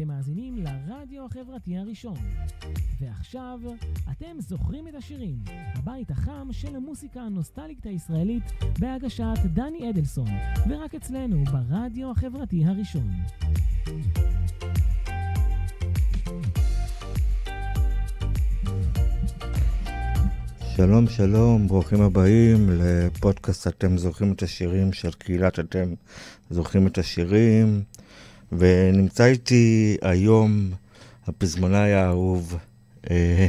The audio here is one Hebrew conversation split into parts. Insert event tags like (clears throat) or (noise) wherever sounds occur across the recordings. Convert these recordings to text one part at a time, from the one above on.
אתם מאזינים לרדיו החברתי הראשון. ועכשיו, אתם זוכרים את השירים, הבית החם של המוסיקה הנוסטלית הישראלית בהגשת דני אדלסון, ורק אצלנו ברדיו החברתי הראשון. שלום שלום, ברוכים הבאים לפודקאסט אתם זוכרים את השירים של קהילת אתם זוכרים את השירים ונמצא איתי היום הפזמונאי האהוב אה,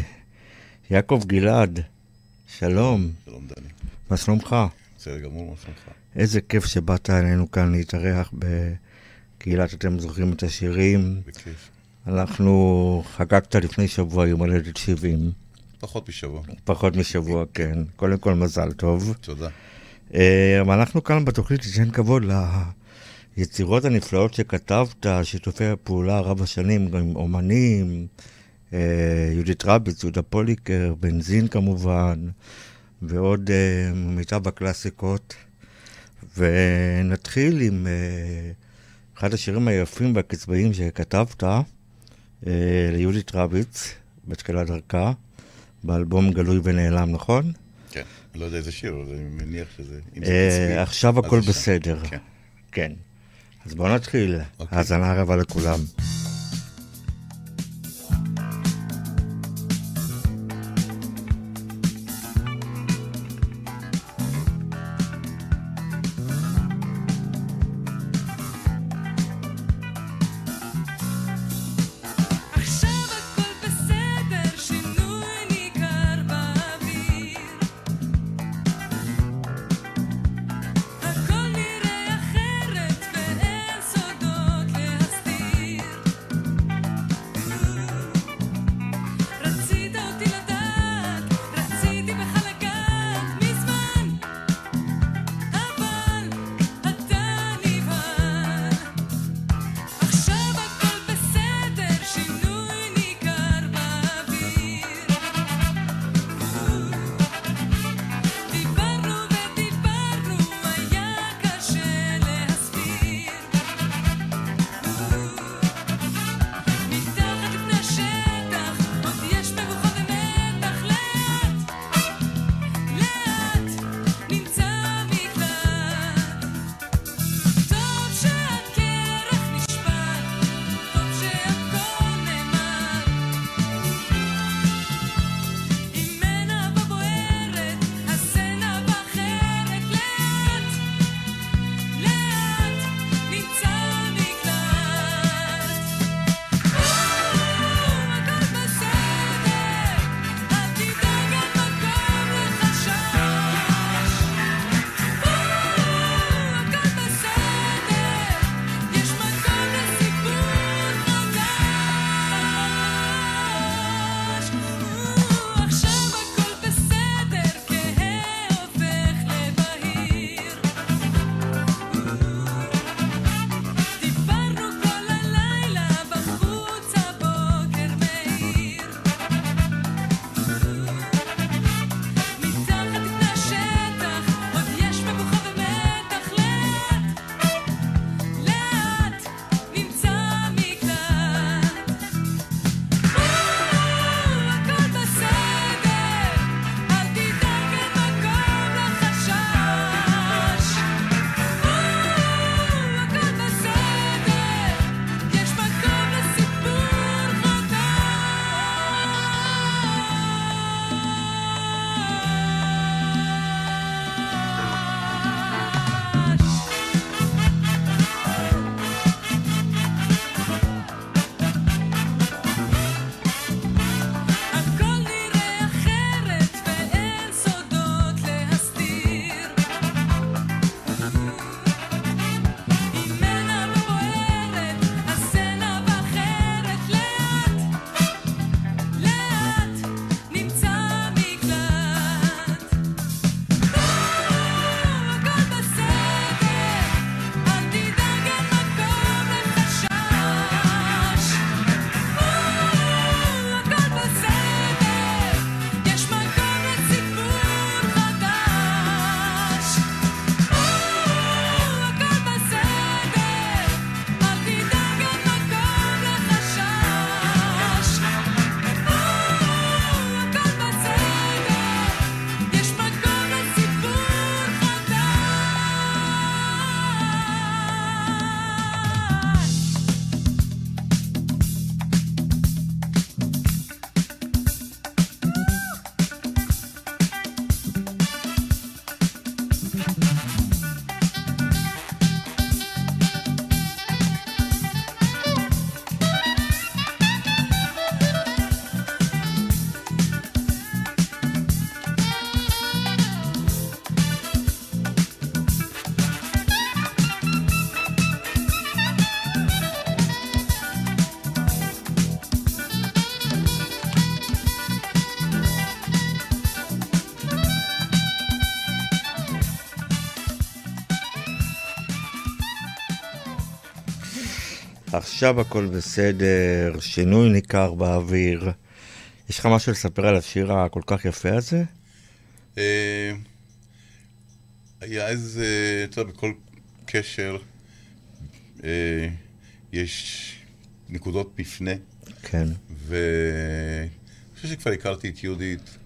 יעקב גלעד, שלום. שלום דני. מה שלומך? בסדר גמור, מה שלומך? איזה כיף שבאת אלינו כאן להתארח בקהילת אתם זוכרים את השירים. בכיף. אנחנו חגגת לפני שבוע יום הולדת 70. פחות משבוע. פחות משבוע, כן. קודם כל מזל טוב. תודה. אה, אבל אנחנו כאן בתוכנית ניתן כבוד ליצירות הנפלאות שכתבת, שיתופי הפעולה רב השנים, גם עם אומנים, אה, יהודית רביץ, יהודה פוליקר, בנזין כמובן, ועוד אה, מיטב הקלאסיקות. ונתחיל עם אחד השירים היפים והקצבאיים שכתבת ליהודית רביץ, בתחילת דרכה. באלבום גלוי ונעלם, נכון? כן, לא יודע איזה שיר, אבל אני מניח שזה... אה, עכשיו הכל בסדר. כן. אז בואו נתחיל. אוקיי. האזנה רבה לכולם. עכשיו הכל בסדר, שינוי ניכר באוויר. יש לך משהו לספר על השיר הכל כך יפה הזה? אה, היה איזה, אתה יודע, בכל קשר אה, יש נקודות מפנה, כן. ואני חושב שכבר הכרתי את יהודית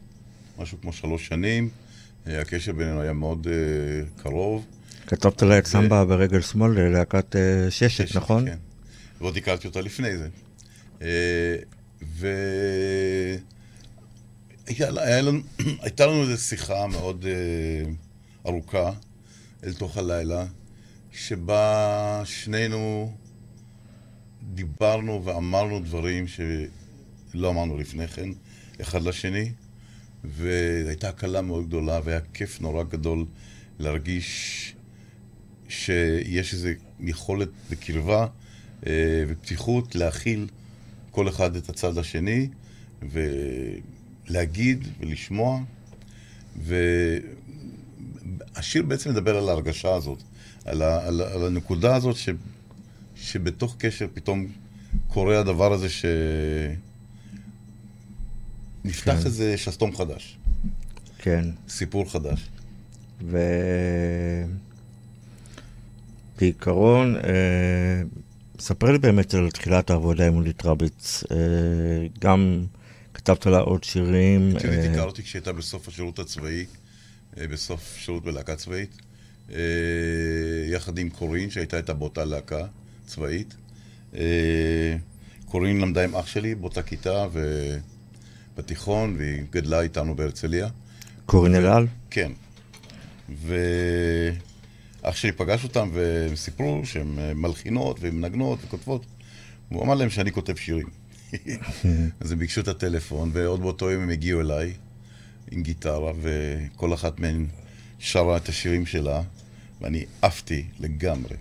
משהו כמו שלוש שנים. אה, הקשר בינינו היה מאוד קרוב. כתבת לה את סמבה ברגל שמאל ללהקת ששת, נכון? כן. ועוד הכרתי אותה לפני זה. אה, ו... לנו, (clears throat) הייתה לנו איזו שיחה מאוד אה, ארוכה אל תוך הלילה, שבה שנינו דיברנו ואמרנו דברים שלא אמרנו לפני כן, אחד לשני, והייתה הקלה מאוד גדולה, והיה כיף נורא גדול להרגיש שיש איזו יכולת וקרבה ופתיחות להכיל כל אחד את הצד השני, ולהגיד ולשמוע. והשיר בעצם מדבר על ההרגשה הזאת, על, ה, על, על הנקודה הזאת ש, שבתוך קשר פתאום קורה הדבר הזה שנפתח כן. איזה שסתום חדש, כן. סיפור חדש. ו... בעיקרון, אה, ספר לי באמת על תחילת העבודה עם אולית רביץ. אה, גם כתבת לה עוד שירים. יהודית אה, הכרתי כשהייתה בסוף השירות הצבאי, אה, בסוף שירות בלהקה צבאית, יחד עם קורין, שהייתה איתה באותה להקה צבאית. קורין למדה עם אח שלי באותה כיתה ובתיכון, והיא גדלה איתנו בהרצליה. קורין אלעל? כן. ואח שלי פגש אותם והם סיפרו שהן אה, מלחינות ומנגנות וכותבות. הוא אמר להם שאני כותב שירים. (laughs) אז הם ביקשו את הטלפון, ועוד באותו יום הם הגיעו אליי עם גיטרה, וכל אחת מהן שרה את השירים שלה, ואני עפתי לגמרי.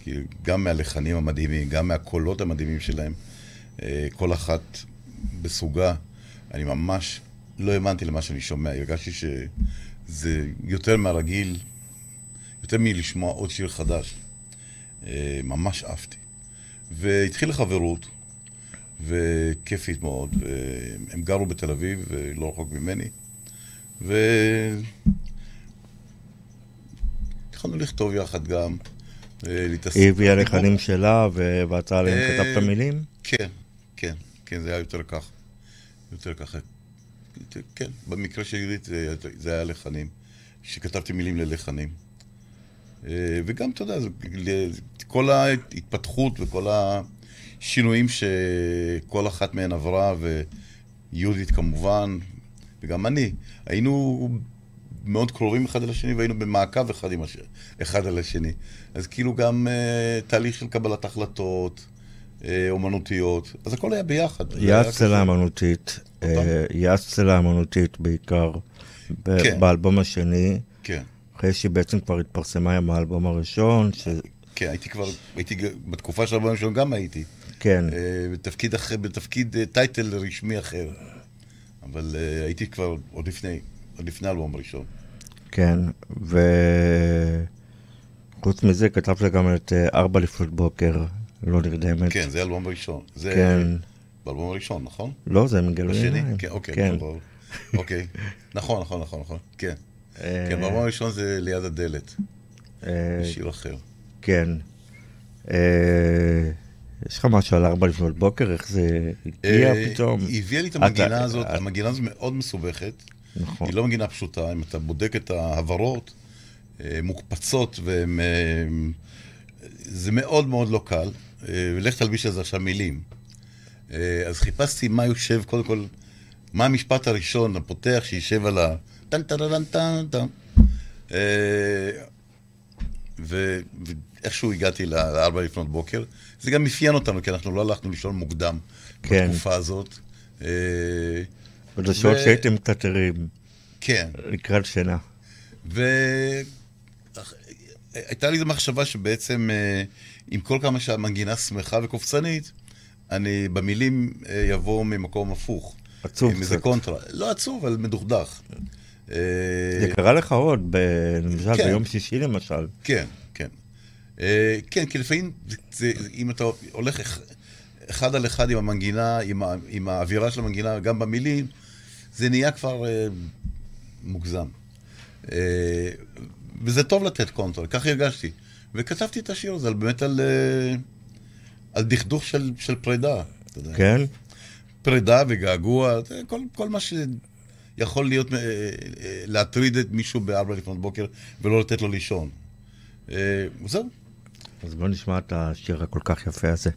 כי גם מהלחנים המדהימים, גם מהקולות המדהימים שלהם, אה, כל אחת בסוגה, אני ממש לא האמנתי למה שאני שומע. הרגשתי שזה יותר מהרגיל, יותר מלשמוע עוד שיר חדש. אה, ממש עפתי. והתחילה חברות, וכיפית מאוד, והם גרו בתל אביב, לא רחוק ממני, ו... התחלנו לכתוב יחד גם, אה, להתעסק... היא הביאה. לחנים שלה ואתה עליהם אה, כתבת מילים? כן, כן, כן, זה היה יותר כך. יותר ככה. כן, במקרה של זה, זה היה לחנים, שכתבתי מילים ללחנים. אה, וגם, אתה יודע, כל ההתפתחות וכל השינויים שכל אחת מהן עברה, ויהודית כמובן, וגם אני, היינו מאוד קרובים אחד על השני, והיינו במעקב אחד, עם הש... אחד על השני. אז כאילו גם uh, תהליך של קבלת החלטות, uh, אומנותיות, אז הכל היה ביחד. כזה- אצלה אמנותית, היא אצלה אמנותית בעיקר, כן. באלבום השני, כן, אחרי שהיא בעצם כבר התפרסמה עם האלבום הראשון, כן, הייתי כבר, הייתי, בתקופה של הבאים שלנו גם הייתי. שכן, אה, בתפקיד אחר, בתפקיד אה, טייטל רשמי אחר. אבל אה, הייתי כבר עוד לפני, עוד לפני האלבום הראשון. כן, וחוץ מזה כתבת גם את ארבע לפנות בוקר, לא נרדמת. כן, זה האלבום הראשון. זה כן. באלבום הראשון, נכון? לא, זה מגלוי? עיניים. כן, אוקיי. כן. אוקיי. נכון, נכון, נכון, נכון. כן. אה, כן, באלבום הראשון זה ליד הדלת, אה, שיר אחר. כן. אה, יש לך משהו על ארבע לפנות בוקר? איך זה הגיע פתאום? היא הביאה לי את המגינה הזאת, המגינה הזאת מאוד מסובכת. נכון. היא לא מגינה פשוטה, אם אתה בודק את ההברות, מוקפצות, זה מאוד מאוד לא קל, ולך תלביש על זה עכשיו מילים. אז חיפשתי מה יושב, קודם כל, מה המשפט הראשון, הפותח, שישב על ה... טן טן טן טן טן. אה, ואיכשהו הגעתי לארבע לפנות בוקר. זה גם אפיין אותנו, כי אנחנו לא הלכנו לישון מוקדם כן. בתקופה הזאת. אה, וזה שעות ו- שהייתם קצת ערים, כן, לקראת שינה. והייתה לי איזו מחשבה שבעצם, אה, עם כל כמה שהמנגינה שמחה וקופצנית, אני במילים אה, יבוא ממקום הפוך. עצוב עם איזה קצת. קונטרה. לא עצוב, אבל מדוכדך. אה, זה קרה לך עוד, ב- למשל כן. ביום שישי למשל. כן, כן. אה, כן, כי לפעמים, זה, אם אתה הולך אח- אחד על אחד עם המנגינה, עם, ה, עם האווירה של המנגינה, גם במילים, זה נהיה כבר אה, מוגזם. אה, וזה טוב לתת קונטרה, ככה הרגשתי. וכתבתי את השיר הזה, באמת על, אה, על דכדוך של, של פרידה. כן? פרידה וגעגוע, כל, כל מה שיכול להיות, אה, אה, להטריד את מישהו בארבע לפנות בוקר ולא לתת לו לישון. אה, זהו. אז בוא נשמע את השיר הכל כך יפה הזה.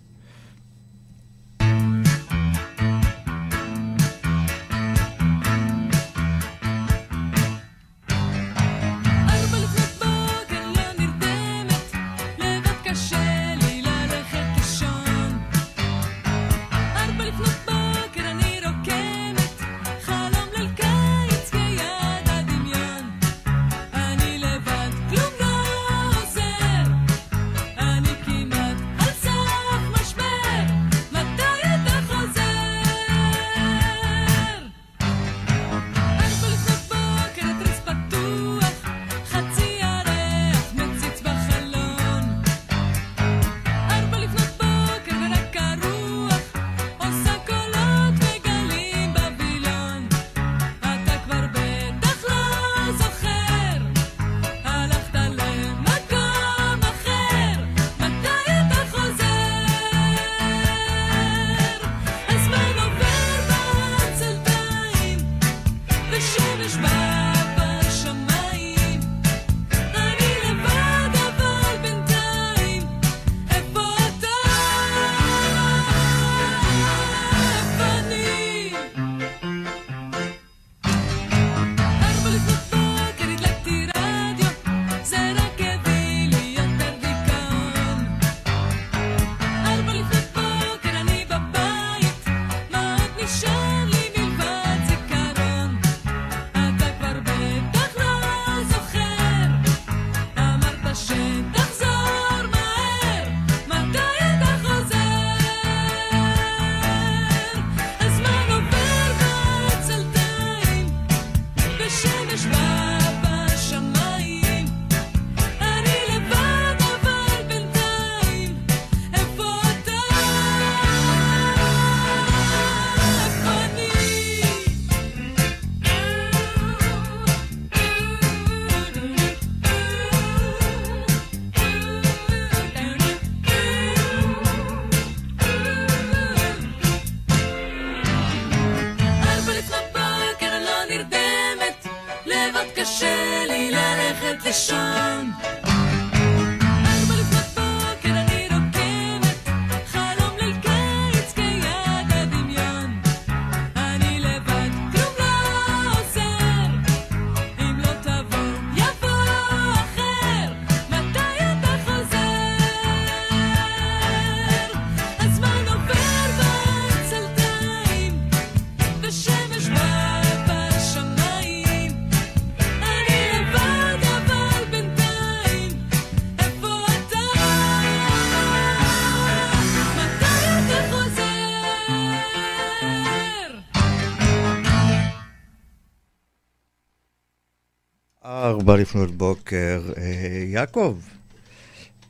ארבע לפנות בוקר. אה, יעקב,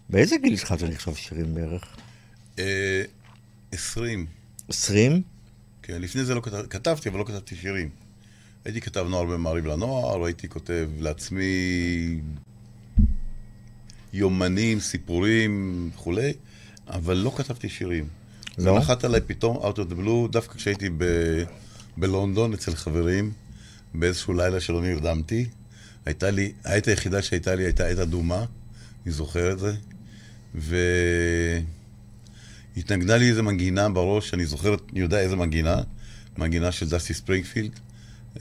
באיזה גיל התחלת לכתוב שירים בערך? אה, עשרים. עשרים? כן, לפני זה לא כתב, כתבתי, אבל לא כתבתי שירים. הייתי כתב נוער במעריב לנוער, הייתי כותב לעצמי יומנים, סיפורים וכולי, אבל לא כתבתי שירים. זה לא? נחת עליי פתאום, out of the blue, דווקא כשהייתי ב... בלונדון אצל חברים, באיזשהו לילה שלא נרדמתי. הייתה לי, העת היחידה שהייתה לי הייתה עת אדומה, אני זוכר את זה, והתנגנה לי איזה מנגינה בראש, אני זוכר, אני יודע איזה מנגינה, מנגינה של דסטי ספרינגפילד,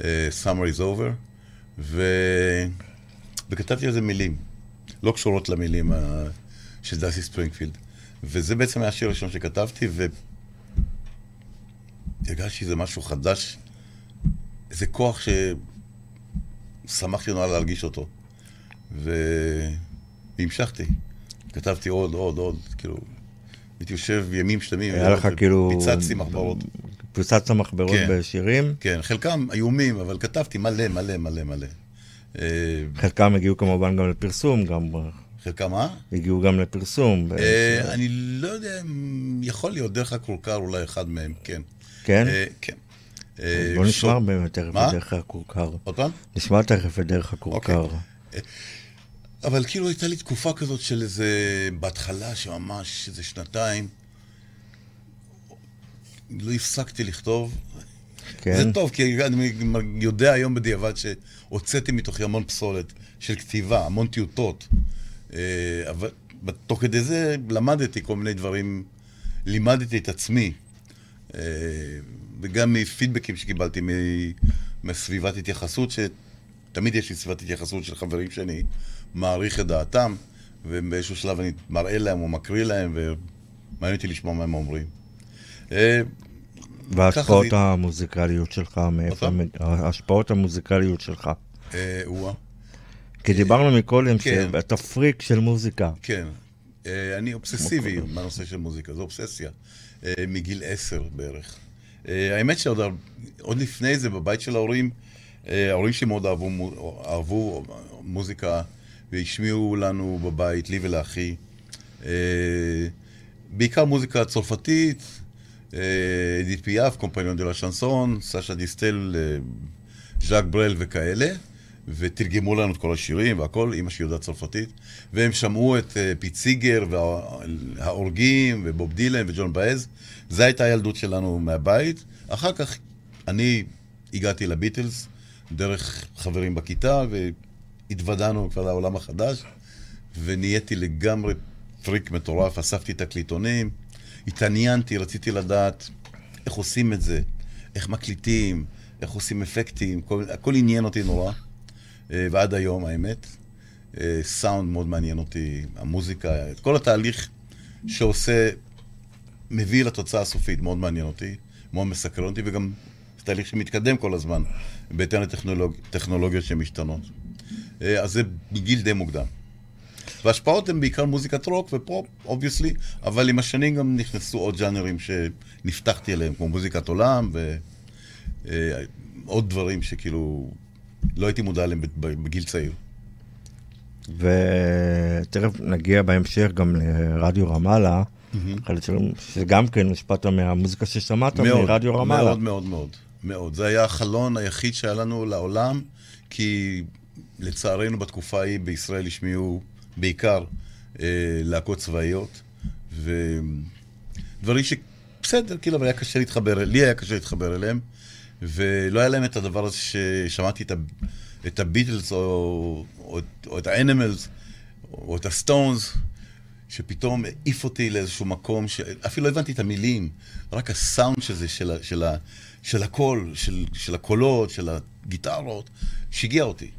אה, Summer is over, ו... וכתבתי על זה מילים, לא קשורות למילים ה... של דסטי ספרינגפילד. וזה בעצם היה השיר הראשון שכתבתי, והרגשתי שזה משהו חדש, איזה כוח ששמחתי נורא להרגיש אותו. והמשכתי. כתבתי עוד, עוד, עוד, כאילו, הייתי יושב ימים שלמים, היה לך כאילו... פיצצתי מחברות. פיצצת מחברות כן. בשירים? כן, חלקם איומים, אבל כתבתי מלא, מלא, מלא, מלא. אה, חלקם הגיעו כמובן גם לפרסום, גם... חלקם מה? הגיעו גם לפרסום. אה, אני לא יודע, יכול להיות, דרך הכורכר אולי אחד מהם, כן. כן? אה, כן. אה, בוא שוד- נשמע באמת תכף? את דרך הכורכר. עוד פעם? נשמע תכף את דרך הכורכר. אוקיי. אבל כאילו הייתה לי תקופה כזאת של איזה, בהתחלה שממש איזה שנתיים, לא הפסקתי לכתוב. כן? זה טוב, כי אני יודע היום בדיעבד שהוצאתי מתוכי המון פסולת של כתיבה, המון טיוטות. אה, אבל תוך כדי זה למדתי כל מיני דברים, לימדתי את עצמי. אה, וגם מפידבקים שקיבלתי מ- מסביבת התייחסות, שתמיד יש לי סביבת התייחסות של חברים שאני מעריך את דעתם, ובאיזשהו שלב אני מראה להם או מקריא להם, ומעניין אותי לשמוע מה הם אומרים. אה, וההשפעות המוזיקליות שלך, מאיפה... ההשפעות המוזיקליות שלך. אה, או-אה. כי דיברנו מקודם כן. שאתה פריק של מוזיקה. כן. אה, אני אובססיבי בנושא של מוזיקה, זו אובססיה. אה, מגיל עשר בערך. אה, האמת שעוד עוד לפני זה, בבית של ההורים, אה, ההורים שלי מאוד אהבו, אהבו מוזיקה, והשמיעו לנו בבית, לי ולאחי. אה, בעיקר מוזיקה צרפתית, אדית פיאף, קומפניון דה לה שנסון, סשה דיסטל, ז'אק ברל וכאלה, ותרגמו לנו את כל השירים והכל, אימא שלי יודעת צרפתית, והם שמעו את פיט סיגר והאורגים ובוב דילן וג'ון באז, זו הייתה הילדות שלנו מהבית. אחר כך אני הגעתי לביטלס דרך חברים בכיתה, והתוודענו כבר לעולם החדש, ונהייתי לגמרי פריק מטורף, אספתי תקליטונים, התעניינתי, רציתי לדעת איך עושים את זה, איך מקליטים, איך עושים אפקטים, כל, הכל עניין אותי נורא, אה, ועד היום האמת. אה, סאונד מאוד מעניין אותי, המוזיקה, כל התהליך שעושה, מביא לתוצאה הסופית, מאוד מעניין אותי, מאוד מסקרן אותי, וגם זה תהליך שמתקדם כל הזמן, בהתאם לטכנולוגיות שמשתנות. אה, אז זה מגיל די מוקדם. וההשפעות הן בעיקר מוזיקת רוק ופופ, obviously, אבל עם השנים גם נכנסו עוד ג'אנרים שנפתחתי אליהם, כמו מוזיקת עולם ועוד דברים שכאילו לא הייתי מודע אליהם בגיל צעיר. ותכף נגיע בהמשך גם לרדיו רמאללה, אחד הדברים שגם כן השפעת מהמוזיקה ששמעת מרדיו רמאללה. מאוד מאוד מאוד מאוד. זה היה החלון היחיד שהיה לנו לעולם, כי לצערנו בתקופה ההיא בישראל השמיעו בעיקר אה, להקות צבאיות, ודברים שבסדר, כאילו, אבל היה קשה להתחבר, לי היה קשה להתחבר אליהם, ולא היה להם את הדבר הזה ששמעתי את, ה, את הביטלס או, או, או את האנימלס או את הסטונס, שפתאום העיף אותי לאיזשהו מקום, שאפילו לא הבנתי את המילים, רק הסאונד של זה, של, ה- של, ה- של הקול, של, של הקולות, של הגיטרות, שיגע אותי.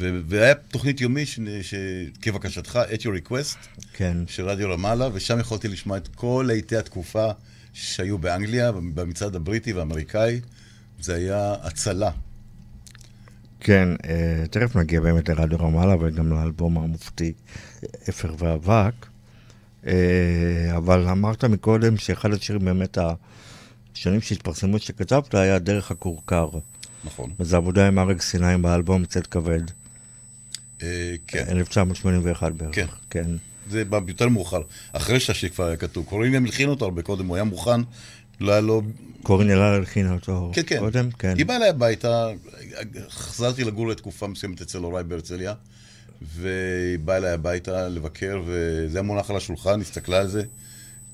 ו- והיה תוכנית יומית ש- שכבקשתך, at your request, כן. של רדיו רמאללה, ושם יכולתי לשמוע את כל להיטי התקופה שהיו באנגליה, במצעד הבריטי והאמריקאי. זה היה הצלה. כן, אה, תכף נגיע באמת לרדיו רמאללה וגם לאלבום המופתי אפר ואבק. אה, אבל אמרת מקודם שאחד השירים באמת השונים שהתפרסמו שכתבת היה דרך הכורכר. נכון. וזו עבודה עם אריק סיני באלבום צאת כבד. אה, כן. 1981 בערך. כן. כן. זה בא יותר מאוחר, אחרי שהשיר כבר היה כתוב. קוראים גם הלחין אותו הרבה קודם, הוא היה מוכן, לא היה לו... קורין אלאל הלחינה אותו כן, כן. קודם? כן. היא באה אליי הביתה, חזרתי לגור לתקופה מסוימת אצל הוריי בהרצליה, והיא באה אליי הביתה לבקר, וזה היה מונח על השולחן, הסתכלה על זה,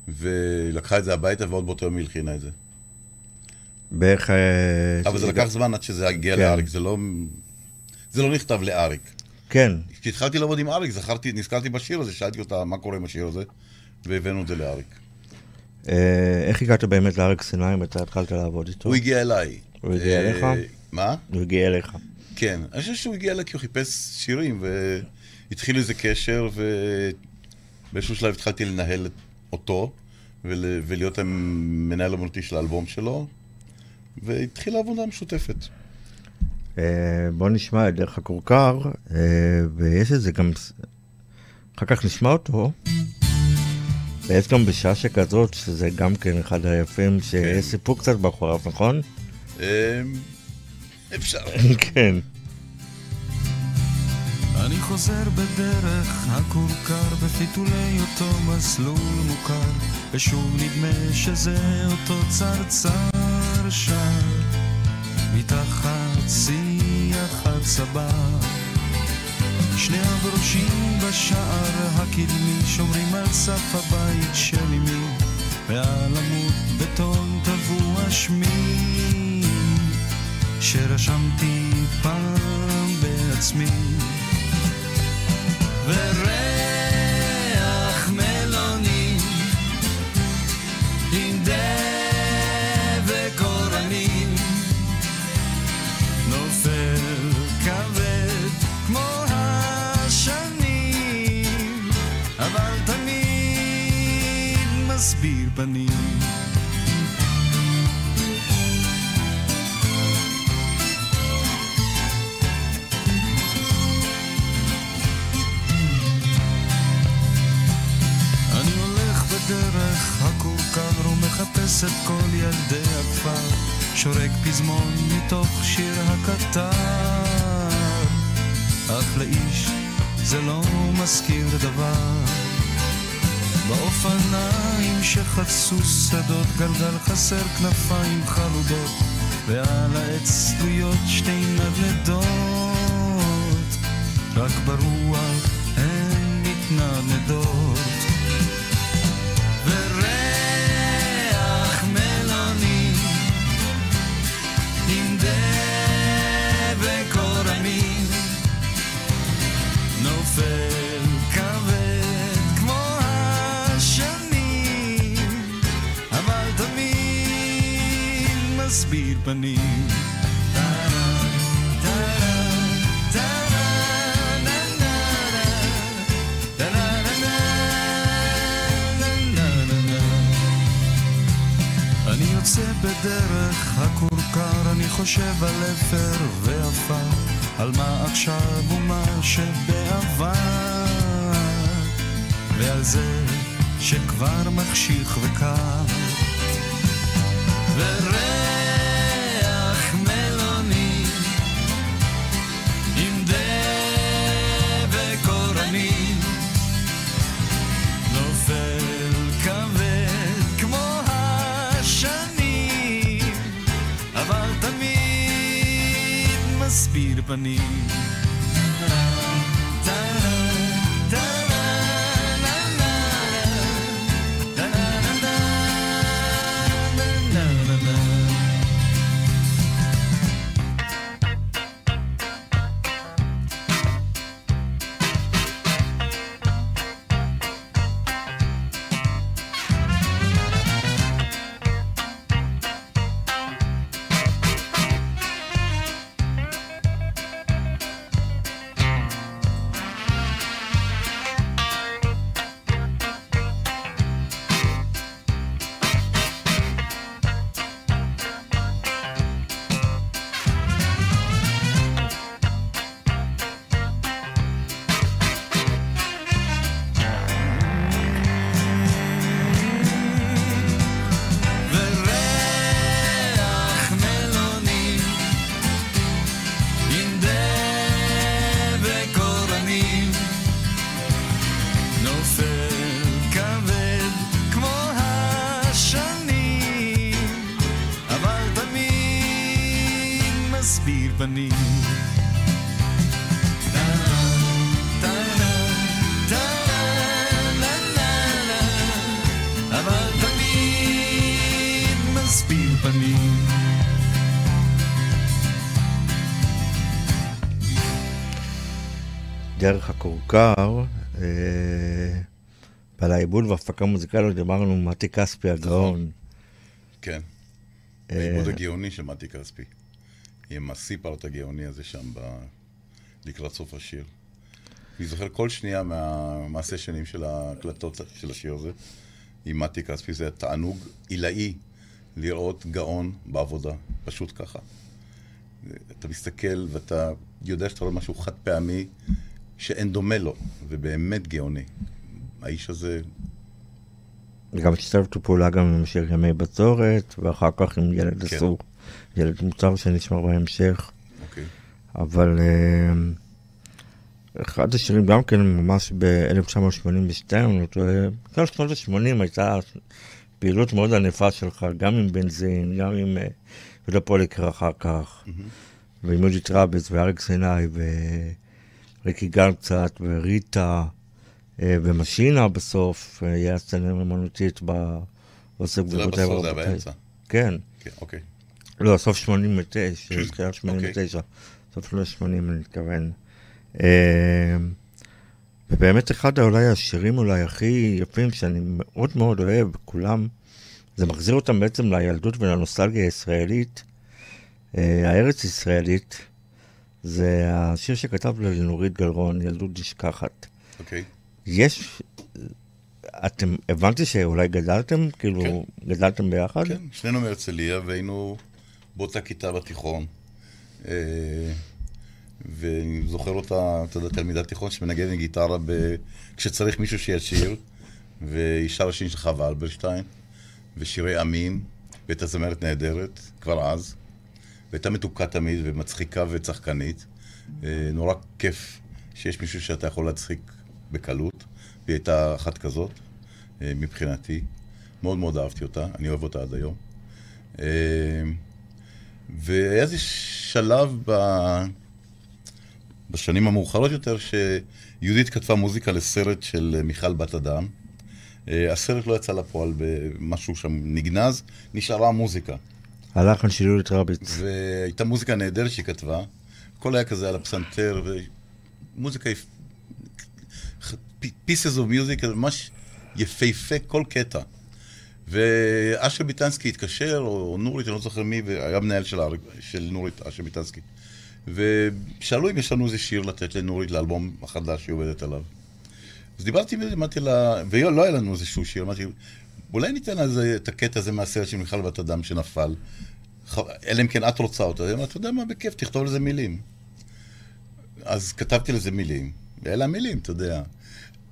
ולקחה את זה הביתה, ועוד באותו יום היא הלחינה את זה. בערך... אה, אבל זה לקח זמן עד שזה הגיע כן. לאריק, זה לא... זה לא נכתב לאריק. כן. כשהתחלתי לעבוד עם אריק, זכרתי, נזכרתי בשיר הזה, שאלתי אותה מה קורה עם השיר הזה, והבאנו את זה לאריק. אה, איך הגעת באמת לאריק סיני מתי התחלת לעבוד איתו? הוא הגיע אליי. הוא הגיע אה, אליך? מה? הוא הגיע אליך. כן. אני חושב שהוא הגיע אליי כי הוא חיפש שירים, והתחיל איזה קשר, ובאיזשהו שלב התחלתי לנהל אותו, ול... ולהיות המנהל אמנותי של האלבום שלו, והתחילה עבודה משותפת. אה, בוא נשמע את דרך הכורכר, אה, ויש איזה גם... אחר כך נשמע אותו. ויש גם בשעה שכזאת, שזה גם כן אחד היפים, שיש סיפור קצת מאחוריו, נכון? אפשר. (laughs) כן. אני חוזר בדרך הכורכר בפיתולי אותו מסלול מוכר ושוב נדמה שזה אותו צרצר שר מתחת שיח הצבא שני הברושים בשער הקדמי שומרים על סף הבית של אמי ועל עמוד בטון טבוע שמי שרשמתי פעם בעצמי. וריח מלוני עם דבק אורנים נופל כבד כמו השנים אבל תמיד מסביר פנים ומחפש את כל ילדי הכפר שורק פזמון מתוך שיר הקטר. אך לאיש זה לא מזכיר דבר. באופניים שחצו שדות גלגל חסר כנפיים חלודות ועל העץ תלויות שתי נדנדות. רק ברוח הן מתנדנדות חושב על אפר ועפר, על מה עכשיו ומה שבעבר, ועל זה שכבר מחשיך וקר. מסביר והפקה מוזיקלית דיברנו מתי כספי הגאון. כן. אה, העיבוד הגאוני של מתי כספי. עם הסיפארט הגאוני הזה שם ב... לקראת סוף השיר. אני זוכר כל שנייה מה... מהסשנים של ההקלטות של השיר הזה עם מתי כספי. זה תענוג עילאי לראות גאון בעבודה, פשוט ככה. אתה מסתכל ואתה יודע שאתה רואה משהו חד פעמי שאין דומה לו, ובאמת גאוני. האיש הזה, גם השתתפנו פעולה גם עם שיר ימי בצורת, ואחר כך עם ילד כן. אסור, ילד מוצר שנשמע בהמשך. אוקיי, אבל אה, אחד השירים גם כן ממש ב-1982, אני טועה, כל שנות ה-80 הייתה פעילות מאוד ענפה שלך, גם עם בנזין, גם עם אה, יהודה פוליקר אחר כך, ועם יהודית טראביץ ואריק סיני וריקי גל קצת, וריטה, אה, ומשינה בסוף, אה, היה סצנה אמנותית באוסף זה לא היה בסוף, זה היה באמצע. כן. כן, אוקיי. לא, סוף 89, תחילת 89, סוף שנות 80 אני מתכוון. אה, ובאמת אחד אולי השירים אולי הכי יפים שאני מאוד מאוד אוהב, כולם, זה מחזיר אותם בעצם לילדות ולנוסטלגיה הישראלית, הארץ ישראלית, זה השיר שכתב לנורית גלרון, ילדות נשכחת. אוקיי. יש, אתם, הבנתי שאולי גדלתם, כאילו, כן. גדלתם ביחד? כן, שנינו מהרצליה והיינו באותה כיתה בתיכון. אה, ואני זוכר אותה, אתה יודע, תלמידת תיכון שמנגנת גיטרה ב... כשצריך מישהו שישיר, והיא שרה שירים של חווה אלברשטיין, ושירי עמים, והייתה זמרת נהדרת, כבר אז. והייתה מתוקה תמיד, ומצחיקה וצחקנית. אה, נורא כיף שיש מישהו שאתה יכול להצחיק בקלות, והיא הייתה אחת כזאת, אה, מבחינתי. מאוד מאוד אהבתי אותה, אני אוהב אותה עד היום. אה, והיה איזה שלב ב... בשנים המאוחרות יותר, שיהודית כתבה מוזיקה לסרט של מיכל בת אדם. אה, הסרט לא יצא לפועל במשהו שם נגנז, נשארה מוזיקה. הלחן של יהודית רביץ. והייתה מוזיקה נהדרת שהיא כתבה. הכל היה כזה על הפסנתר, ומוזיקה, pieces of music, ממש יפהפה כל קטע. ואשר ביטנסקי התקשר, או נורית, אני לא זוכר מי, והיה מנהל של, של נורית, אשר ביטנסקי. ושאלו אם יש לנו איזה שיר לתת לנורית לאלבום החדש שהיא עובדת עליו. אז דיברתי, עם- אמרתי לה, ולא היה לנו איזשהו שיר, אמרתי, אולי ניתן איזה- את הקטע הזה מהסרט של מיכל בת אדם שנפל. אלא אם כן את רוצה אותו. אז היא אמרה, אתה יודע מה, בכיף, תכתוב לזה מילים. אז כתבתי לזה מילים, ואלה המילים, אתה יודע.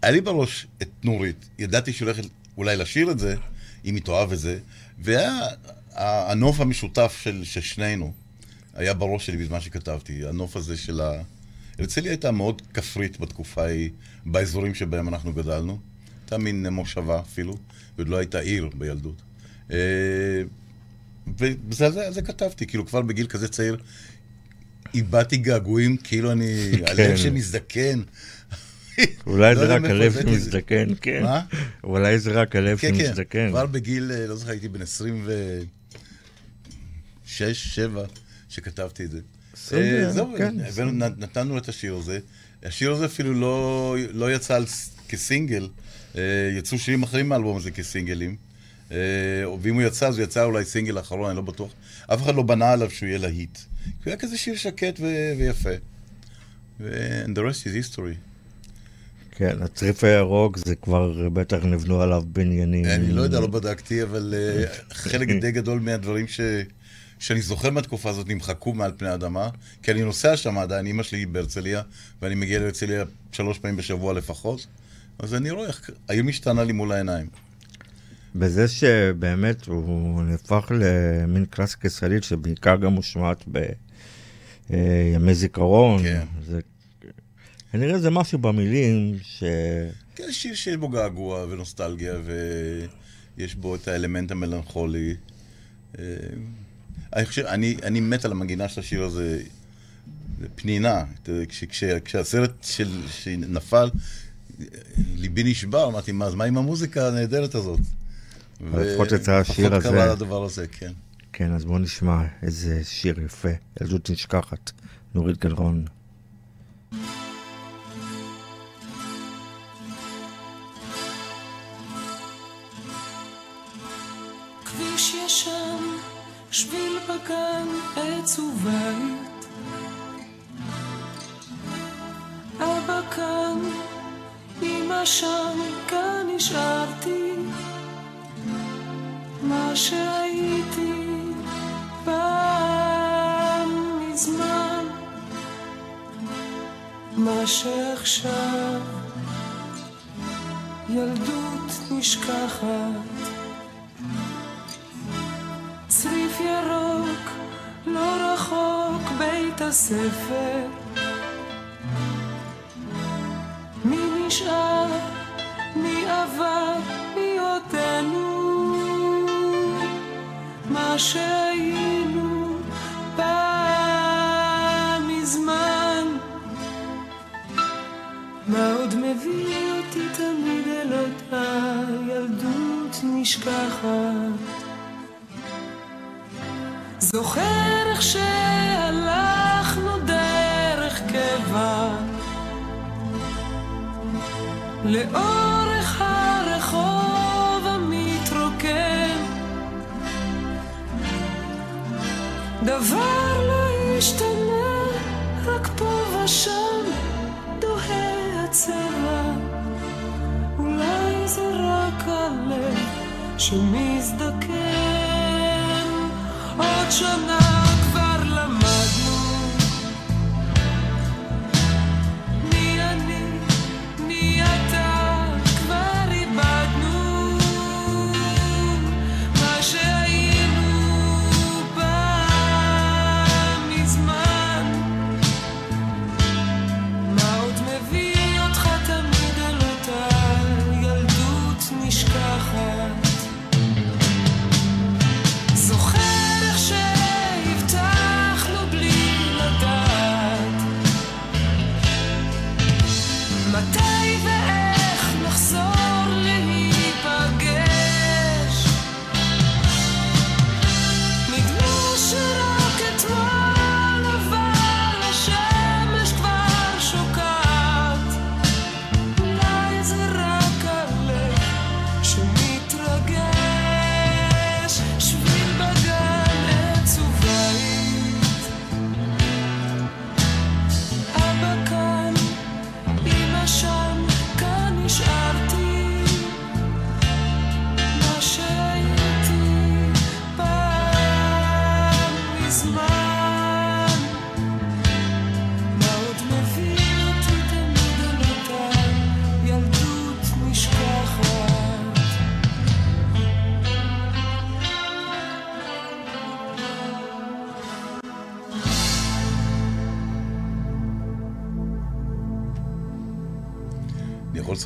היה לי בראש את נורית, ידעתי שהיא הולכת אולי לשיר את זה, אם היא תאהב את זה, והיה הנוף המשותף של, של שנינו, היה בראש שלי בזמן שכתבתי, הנוף הזה של ה... הרצליה הייתה מאוד כפרית בתקופה ההיא, באזורים שבהם אנחנו גדלנו. הייתה מין מושבה אפילו, ועוד לא הייתה עיר בילדות. אה, וזה על זה, זה כתבתי, כאילו כבר בגיל כזה צעיר, איבדתי געגועים, כאילו אני, (laughs) הלב שמזדקן. (laughs) אולי לא זה רק הלב. שמזדקן, כן. מה? אולי זה רק הלב כן, כן, שמזדקן. כבר בגיל, אה, לא זוכר, הייתי בן 26, 7, שכתבתי את זה. אה, זהו, כן, נ- נתנו את השיר הזה. השיר הזה אפילו לא, לא יצא כסינגל, אה, יצאו שירים אחרים מהאלבום הזה כסינגלים. אה, ואם הוא יצא, אז הוא יצא אולי סינגל האחרון, אני לא בטוח. אף אחד לא בנה עליו שהוא יהיה להיט. כי הוא היה כזה שיר שקט ויפה. ו- and the rest is history. כן, הצריף הירוק זה כבר בטח נבנו עליו בניינים. אני לא יודע, לא בדקתי, אבל אה, חלק די גדול מהדברים ש... שאני זוכר מהתקופה הזאת נמחקו מעל פני האדמה, כי אני נוסע שם עדיין, אמא שלי היא בהרצליה, ואני מגיע להרצליה שלוש פעמים בשבוע לפחות, אז אני רואה איך העיר משתנה לי מול העיניים. בזה שבאמת הוא נהפך למין קלאסיקה ישראלית שבעיקר גם מושמעת בימי זיכרון. כן. זה... כנראה זה משהו במילים ש... כן, שיר שיש בו געגוע ונוסטלגיה, ויש בו את האלמנט המלנכולי. אה, אני חושב, אני, אני מת על המנגינה של השיר הזה, זה פנינה. כש, כש, כשהסרט של, שנפל, ליבי נשבר, אמרתי, מה, אז מה עם המוזיקה הנהדרת הזאת? לפחות יצא השיר לפחות הזה. קרה הדבר הזה, כן. כן, אז בואו נשמע איזה שיר יפה, ילדות נשכחת, נורית גלרון. שם, כאן נשארתי. מה שהייתי פעם מזמן, מה שעכשיו ילדות נשכחת. צריף ירוק, לא רחוק בית הספר. שווה היותנו מה שהיינו פעם מזמן. מה עוד מביא אותי תמיד אל אותה ילדות נשכחת? זוכר איך שהלכנו דרך קבע לאור דבר לא השתנה, רק פה ושם דוהה הצבע אולי זה רק הלב שמזדקן עוד שנה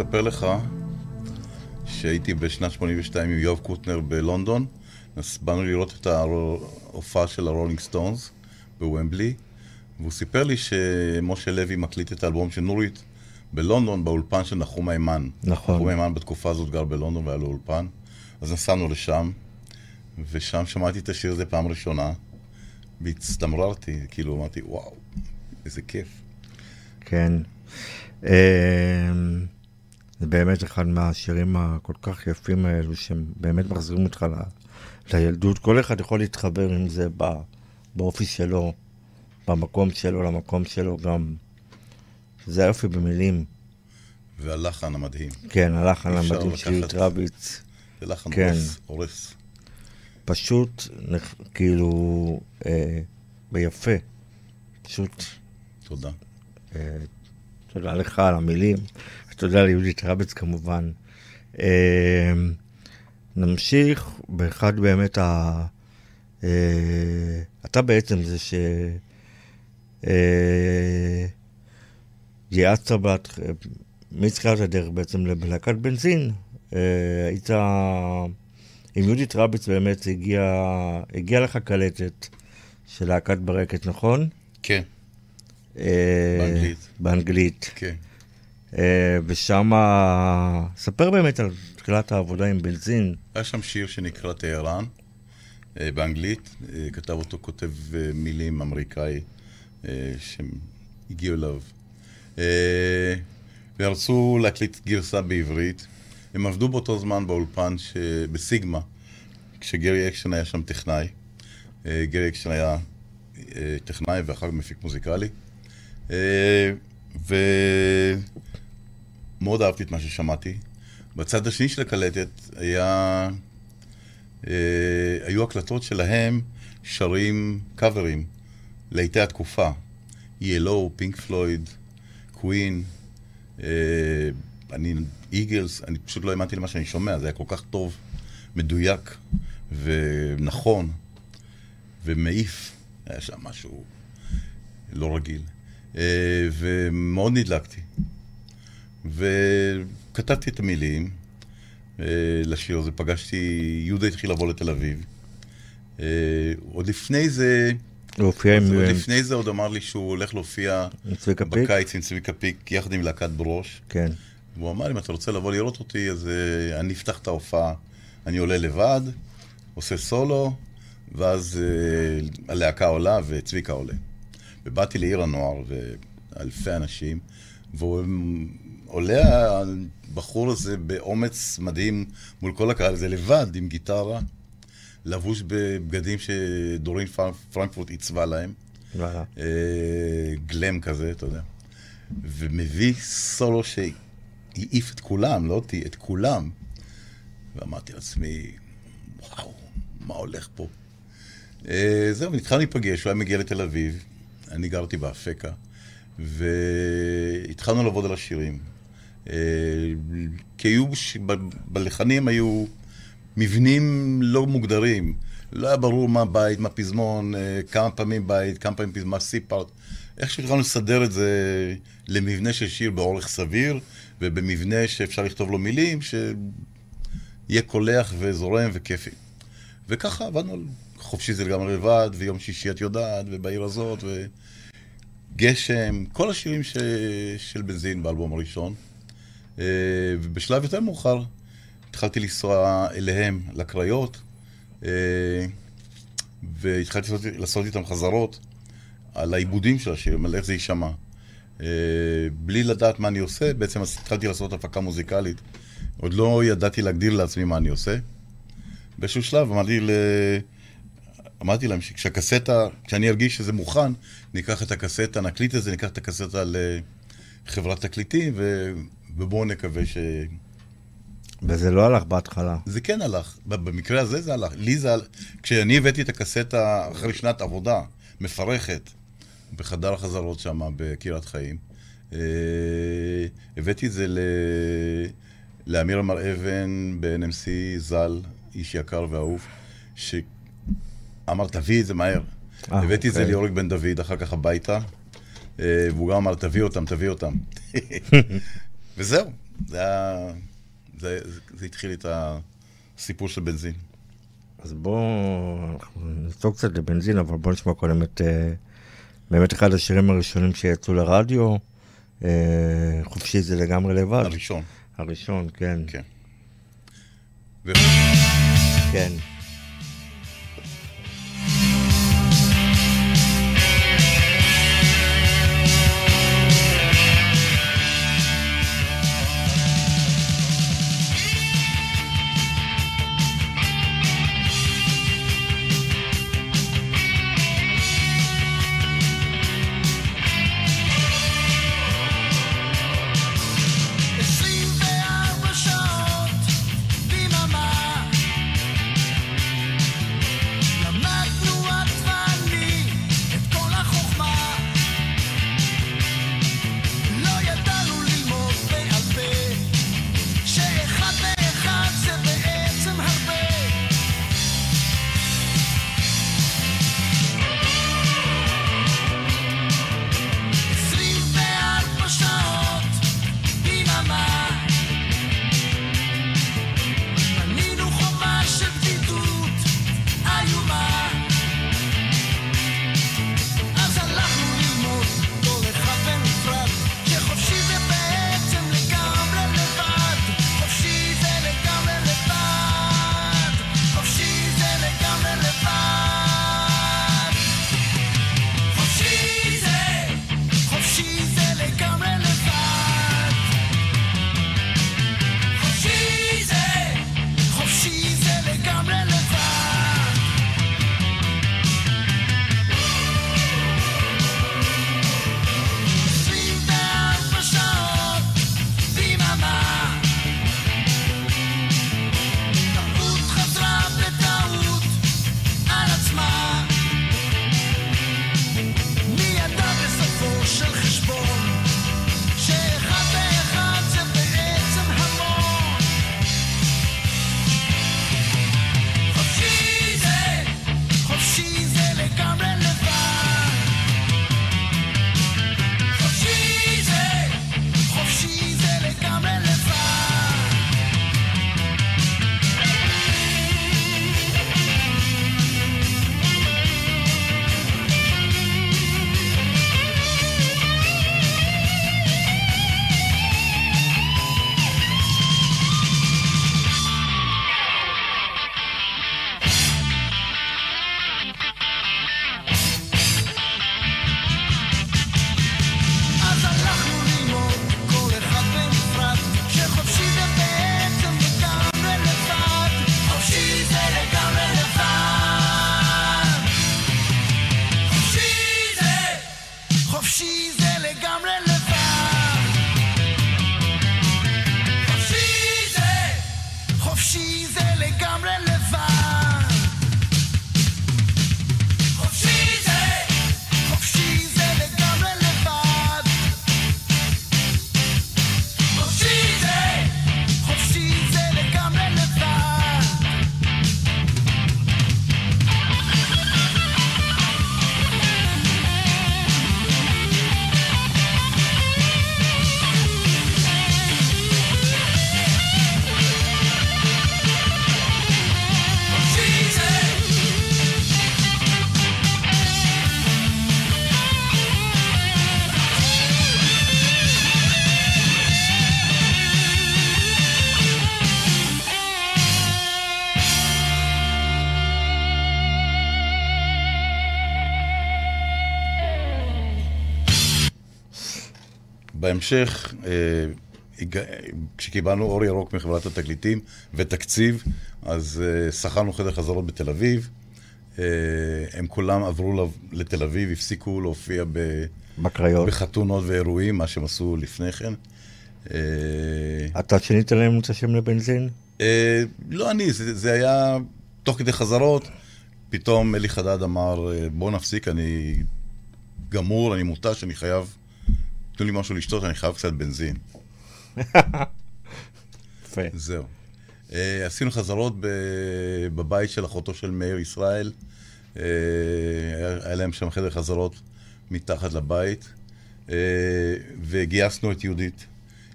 לספר לך שהייתי בשנת 82 עם יואב קוטנר בלונדון, אז באנו לראות את ההופעה של הרולינג סטונס בוומבלי, והוא סיפר לי שמשה לוי מקליט את האלבום של נורית בלונדון, באולפן של נחום היימן. נכון. נחום היימן בתקופה הזאת גר בלונדון והיה לו אולפן, אז נסענו לשם, ושם שמעתי את השיר הזה פעם ראשונה, והצטמררתי, כאילו אמרתי, וואו, איזה כיף. כן. זה באמת אחד מהשירים הכל כך יפים האלו, שהם באמת מחזירים אותך ל- לילדות. כל אחד יכול להתחבר עם זה ב- באופי שלו, במקום שלו, למקום שלו גם. זה היופי במילים. והלחן המדהים. כן, הלחן המדהים של לקחת- רביץ. זה לחן כן. הורס. פשוט, כאילו, אה, ביפה. פשוט, תודה. אה, תודה לך על המילים, ותודה ליהודית רביץ כמובן. אה, נמשיך באחד באמת ה... אה, אתה בעצם זה ש... אה, גייסת בת... מתחילת הדרך בעצם בלהקת בנזין. אה, היית... עם יהודית רביץ באמת הגיע, הגיע לך קלטת של להקת ברקת, נכון? כן, אה, באנגלית. באנגלית. כן. אה, ושם, ספר באמת על תחילת העבודה עם בנזין. היה שם שיר שנקרא טהרן, אה, באנגלית. אה, כתב אותו כותב מילים אמריקאי שהגיעו אליו. ורצו להקליט גרסה בעברית. הם עבדו באותו זמן באולפן ש... בסיגמה, כשגרי אקשטיין היה שם טכנאי. גרי אקשטיין היה טכנאי ואחר כך מפיק מוזיקלי. אה, ומאוד אהבתי את מה ששמעתי. בצד השני של הקלטת היה... אה, היו הקלטות שלהם שרים קאברים לעיתי התקופה. ילו, פינק פלויד, קווין, אני, איגלס, אני פשוט לא האמנתי למה שאני שומע, זה היה כל כך טוב, מדויק ונכון ומעיף. היה שם משהו לא רגיל. אה, ומאוד נדלקתי. וכתבתי את המילים אה, לשיר הזה, פגשתי, יהודה התחיל לבוא לתל אביב. אה, עוד לפני זה, הוא הופיע עם עוד עם לפני זה עוד אמר לי שהוא הולך להופיע? בקיץ עם צביקה פיק, יחד עם להקת ברוש. כן. והוא אמר לי, אם אתה רוצה לבוא לראות אותי, אז אה, אני אפתח את ההופעה. אני עולה לבד, עושה סולו, ואז אה, הלהקה עולה וצביקה עולה. ובאתי לעיר הנוער, ואלפי אנשים, ועולה הבחור הזה באומץ מדהים מול כל הקהל הזה, לבד, עם גיטרה, לבוש בבגדים שדורין פרנק- פרנקפורט עיצבה להם. וואלה. אה, גלם כזה, אתה יודע. ומביא סולו שהעיף את כולם, לא אותי, את כולם. ואמרתי לעצמי, וואו, מה הולך פה? אה, זהו, התחלנו להיפגש, הוא היה מגיע לתל אביב, אני גרתי באפקה, והתחלנו לעבוד על השירים. אה, כי היו, בלחנים היו מבנים לא מוגדרים. לא היה ברור מה בית, מה פזמון, אה, כמה פעמים בית, כמה פעמים פזמון, מה סי-פארט. איך שהתחלנו לסדר את זה למבנה של שיר באורך סביר, ובמבנה שאפשר לכתוב לו מילים, שיהיה קולח וזורם וכיפי. וככה עבדנו חופשי זה לגמרי לבד, ויום שישי את יודעת, ובעיר הזאת, וגשם, כל השירים ש... של בנזין באלבום הראשון. אה, ובשלב יותר מאוחר התחלתי לנסוע אליהם, לקריות, אה, והתחלתי לעשות, לעשות איתם חזרות על העיבודים של השירים, על איך זה יישמע. אה, בלי לדעת מה אני עושה, בעצם התחלתי לעשות הפקה מוזיקלית. עוד לא ידעתי להגדיר לעצמי מה אני עושה. באיזשהו שלב אמרתי, ל... אמרתי להם שכשהקסטה, כשאני ארגיש שזה מוכן, ניקח את הקסטה, נקליט את זה, ניקח את הקסטה לחברת תקליטים, ו... ובואו נקווה ש... וזה לא הלך בהתחלה. זה כן הלך, במקרה הזה זה הלך. לי זה הלך, כשאני הבאתי את הקסטה אחרי שנת עבודה מפרכת, בחדר החזרות שם בקריית חיים, אה, הבאתי את זה ל... לאמיר אמר אבן ב-NMC ז"ל, איש יקר ואהוב, שאמר תביא את זה מהר. אה, הבאתי את זה אוקיי. ליאוריק בן דוד אחר כך הביתה, אה, והוא גם אמר תביא אותם, תביא אותם. (laughs) וזהו, זה היה... זה, זה, התחיל את הסיפור של בנזין. אז בואו נסתור קצת לבנזין, אבל בואו נשמע קודם את אה, באמת אחד השירים הראשונים שיצאו לרדיו. אה, חופשי זה לגמרי לבד. הראשון. הראשון, כן. כן. ו... כן. בהמשך, אה, כשקיבלנו אור ירוק מחברת התקליטים ותקציב, אז אה, שכרנו חדר חזרות בתל אביב. אה, הם כולם עברו לתל אביב, הפסיקו להופיע ב... בקריות. בחתונות ואירועים, מה שהם עשו לפני כן. אתה שינית להם את השם לבנזין? לא אני, זה, זה היה תוך כדי חזרות, פתאום אלי חדד אמר, בוא נפסיק, אני גמור, אני מותש, אני חייב, תנו לי משהו לשתות, אני חייב קצת בנזין. יפה. זהו. אה, עשינו חזרות ב- בבית של אחותו של מאיר ישראל. אה, היה היה להם שם חדר חזרות מתחת לבית. אה, וגייסנו את יהודית,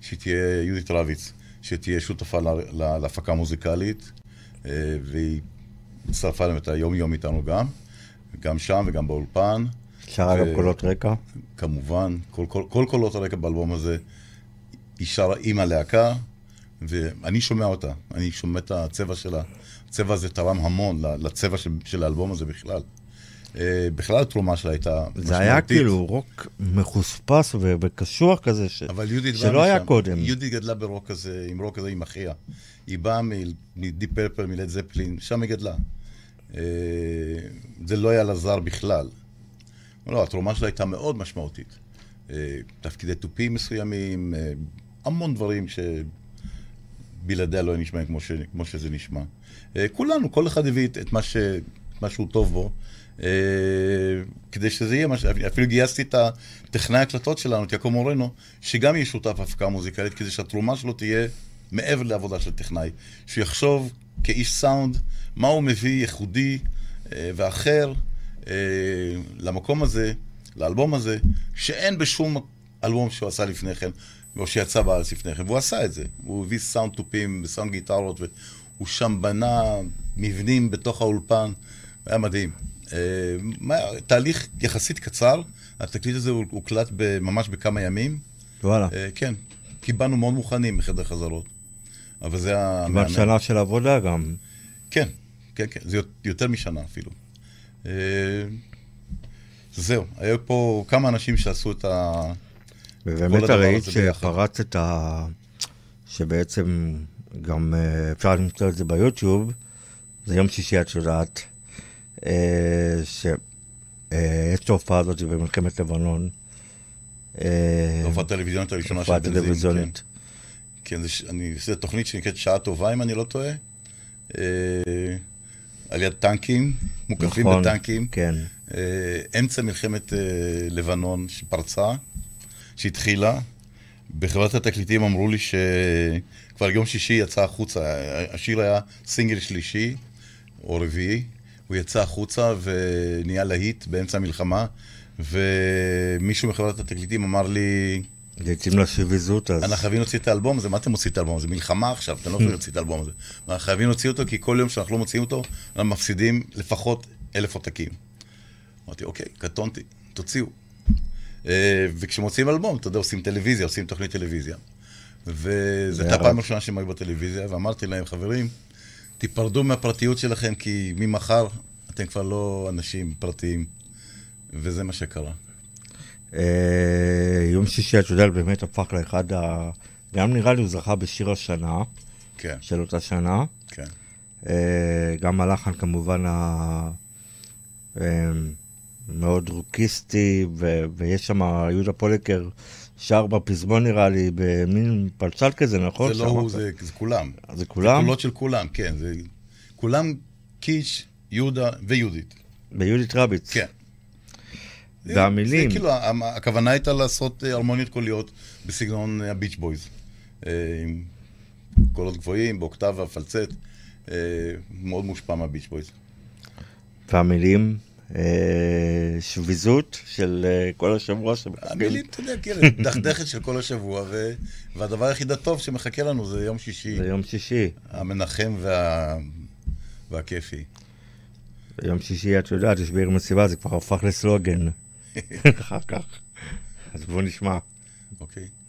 שתהיה, יהודית רביץ, שתהיה שותפה לה- לה- להפקה מוזיקלית. אה, והיא הצטרפה להם את היום-יום איתנו גם. גם שם וגם באולפן. שרה גם ו- קולות רקע. כמובן, כל, כל, כל קולות הרקע באלבום הזה, היא שרה עם הלהקה, ואני שומע אותה, אני שומע את הצבע שלה. הצבע הזה תרם המון לצבע של, של האלבום הזה בכלל. אה, בכלל התרומה שלה הייתה משמעותית. זה היה כאילו רוק מחוספס ו- וקשוח כזה, ש- שלא היה משם. קודם. יהודית גדלה ברוק כזה, עם רוק כזה עם אחיה. היא באה מדיפ פרפל, מלד זפלין, שם היא גדלה. אה, זה לא היה לה זר בכלל. לא, התרומה שלה הייתה מאוד משמעותית. אה, תפקידי תופים מסוימים, אה, המון דברים שבלעדיה לא נשמעים כמו, ש... כמו שזה נשמע. אה, כולנו, כל אחד הביא את, את מה, ש... מה שהוא טוב בו, כדי שזה יהיה, מה ש... אפילו גייסתי את הטכנאי הקלטות שלנו, את יעקב מורנו, שגם יהיה שותף בהפקה מוזיקלית, כדי שהתרומה שלו תהיה מעבר לעבודה של טכנאי. שהוא יחשוב כאיש סאונד, מה הוא מביא ייחודי ואחר אה, למקום הזה, לאלבום הזה, שאין בשום אלבום שהוא עשה לפני כן, או שיצא בארץ לפני כן, והוא עשה את זה. הוא הביא סאונד תופים וסאונד גיטרות, והוא שם בנה מבנים בתוך האולפן, היה מדהים. אה, מה- תהליך יחסית קצר, התקליט הזה הוקלט ממש בכמה ימים. וואלה. אה, כן, כי באנו מאוד מוכנים מחדר חזרות. אבל זה היה... כמעט. שנה של עבודה גם. כן, כן, כן, זה יותר משנה אפילו. אה, זהו, היו פה כמה אנשים שעשו את ה... ובאמת הדבר ראית הזה ביחד. שפרץ את ה... שבעצם גם אה, אפשר למצוא את זה ביוטיוב, זה יום שישי את יודעת, אה, שיש את ההופעה הזאת במלחמת לבנון. ההופעה הטלוויזיונית הראשונה של הופעה בנזין. טלוויזיונית. כן, כן אני עושה תוכנית שנקראת שעה טובה, אם אני לא טועה. על יד טנקים, מוקפים נכון, בטנקים. כן. אה, אמצע מלחמת אה, לבנון שפרצה, שהתחילה. בחברת התקליטים אמרו לי שכבר יום שישי יצא החוצה, השיר היה סינגל שלישי או רביעי, הוא יצא החוצה ונהיה להיט באמצע המלחמה, ומישהו מחברת התקליטים אמר לי, זה התאים לשביזות אז. אנחנו חייבים להוציא את האלבום הזה, מה אתם מוציאים את האלבום הזה? מלחמה עכשיו, אתם לא יכולים להוציא את האלבום הזה. אנחנו חייבים להוציא אותו, כי כל יום שאנחנו לא מוציאים אותו, אנחנו מפסידים לפחות אלף עותקים. אמרתי, אוקיי, קטונתי, תוציאו. אה, וכשמוציאים אלבום, אתה יודע, עושים טלוויזיה, עושים תוכנית טלוויזיה. וזו הייתה הפעם הראשונה שהם היו בטלוויזיה, ואמרתי להם, חברים, תיפרדו מהפרטיות שלכם, כי ממחר אתם כבר לא אנשים פרטיים. וזה מה שקרה. אה, יום שישי, את יודעת, באמת הפך לאחד ה... גם נראה לי הוא זכה בשיר השנה כן, של אותה שנה. כן. אה, גם הלחן כמובן ה... אה, מאוד רוקיסטי, ו... ויש שם יהודה פוליקר שר בפזמון נראה לי, במין פלצט כזה, נכון? זה לא? הוא, זה זה כולם. זה כולם? קולות של כולם, כן. זה... כולם קיש, יהודה ויהודית. יהודית רביץ. כן. והמילים, זה כאילו, הכוונה הייתה לעשות אה, הרמוניות קוליות בסגנון אה, הביץ' בויז. אה, עם קולות גבוהים, באוקטבה, פלצט. אה, מאוד מושפע מהביץ' בויז. והמילים, אה, שביזות של אה, כל השבוע שמחכים. המילים, אתה יודע, כן, (laughs) דכדכת של כל השבוע, ו... והדבר היחיד הטוב שמחכה לנו זה יום שישי, זה יום שישי. המנחם וה... והכיפי. יום שישי, את יודעת, יש בעיר מסיבה, זה כבר הפך לסלוגן. אחר כך. אז בואו נשמע. אוקיי? השבוע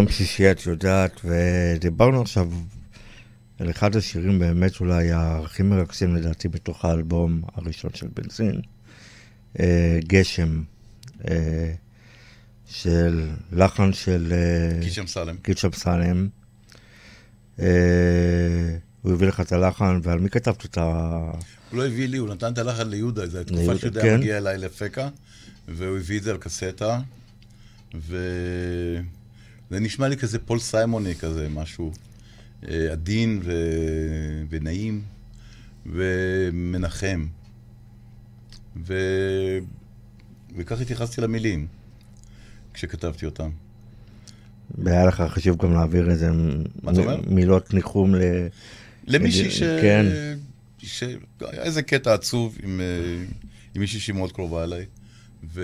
יום שישי, את יודעת, ודיברנו עכשיו על אחד השירים באמת אולי הכי מרגשים לדעתי בתוך האלבום הראשון של בנזין, אה, גשם, אה, של לחן של אה, קיש אמסלם. קיש אמסלם. הוא הביא לך את הלחן, ועל מי כתבת את ה... הוא לא הביא לי, הוא נתן את הלחן ליהודה, זו הייתה תקופה שיהודה כן. היה מגיע אליי לפקע, והוא הביא את זה על קסטה, וזה נשמע לי כזה פול סיימוני כזה, משהו אה, עדין ו... ונעים ומנחם. ו... וכך התייחסתי למילים כשכתבתי אותם. והיה לך חשוב גם להעביר איזה? מ- מילות ניחום ל... למישהי ש... כן. ש... היה איזה קטע עצוב עם, אה, עם מישהי שהיא מאוד קרובה אליי, ו...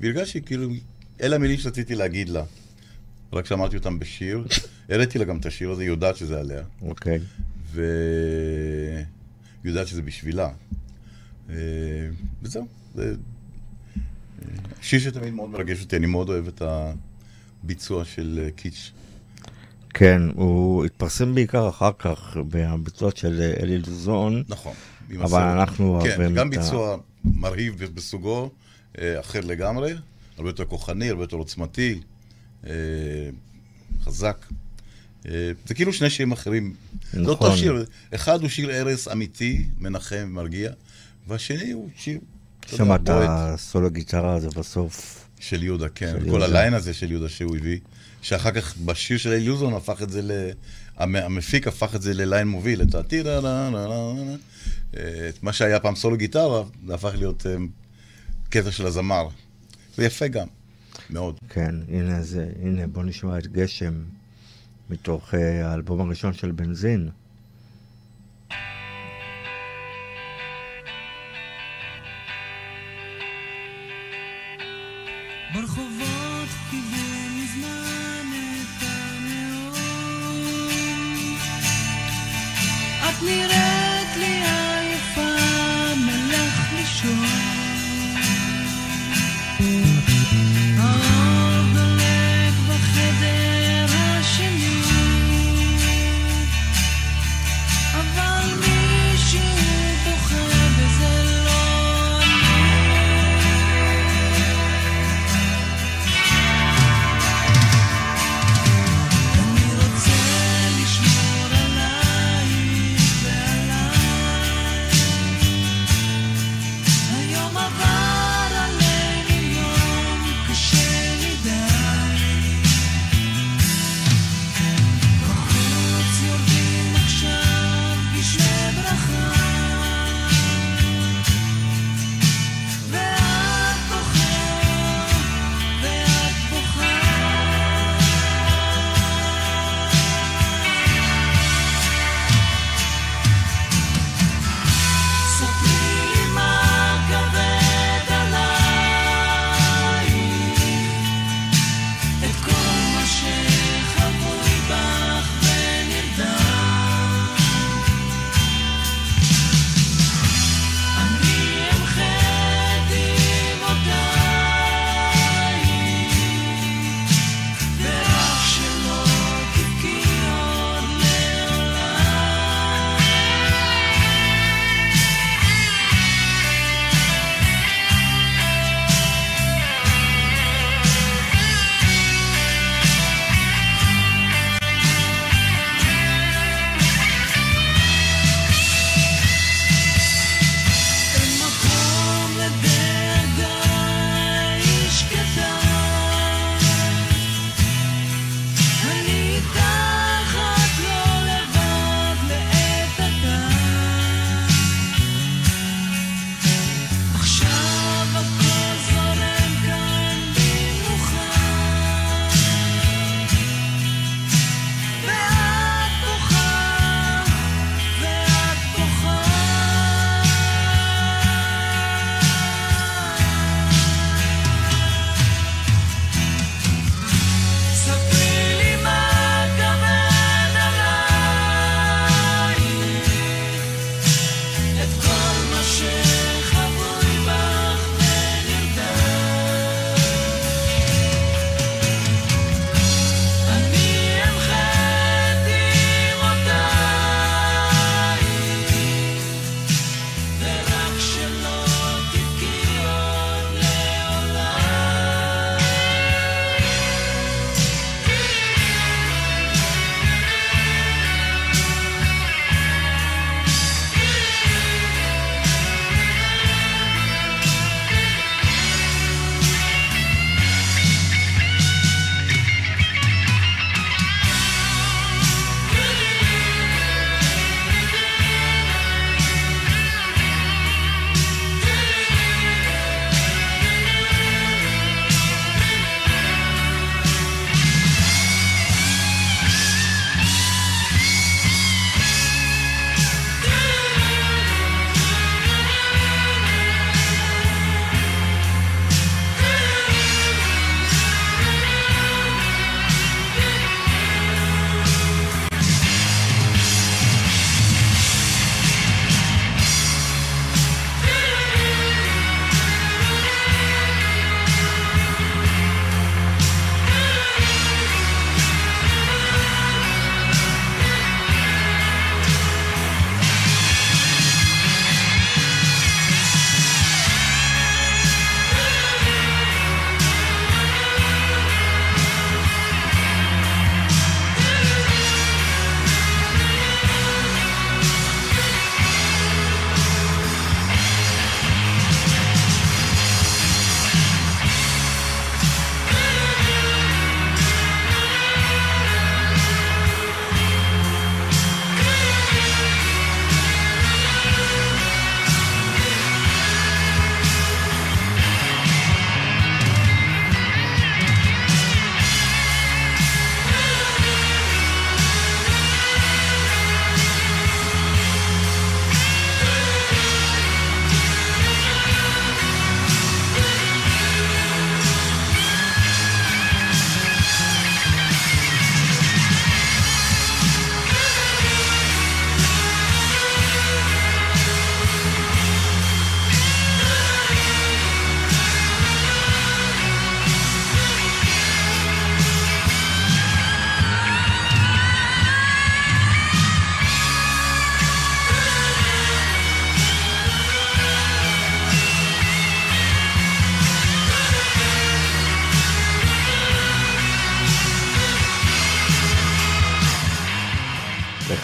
והרגשתי כאילו, אלה המילים שרציתי להגיד לה. רק שאמרתי אותם בשיר, הראיתי לה גם את השיר הזה, היא יודעת שזה עליה, אוקיי. והיא יודעת שזה בשבילה. אה, וזהו. זה... שיר שתמיד מאוד מרגש אותי, אני מאוד אוהב את הביצוע של אה, קיץ'. כן, הוא התפרסם בעיקר אחר כך בביצוע של אה, אלי לוזון, נכון. אבל הסרט. אנחנו כן, אוהבים גם את ה- ביצוע מרהיב בסוגו, אחר לגמרי, הרבה יותר כוחני, הרבה יותר עוצמתי, אה, חזק. אה, זה כאילו שני שירים אחרים. זה נכון. אותו שיר, אחד הוא שיר ערש אמיתי, מנחם, מרגיע, והשני הוא שיר, שמעת הסולו גיטרה הזה בסוף. של יהודה, כן, של כל יהודה. הליין הזה של יהודה שהוא הביא, שאחר כך בשיר של אליוזון הפך את זה ל... המ- המפיק הפך את זה לליין מוביל, את הטירה. אה, את מה שהיה פעם סולו גיטרה, זה הפך להיות קטע של הזמר. זה יפה גם, מאוד. כן, הנה זה, הנה בוא נשמע את גשם מתוך אה, האלבום הראשון של בנזין.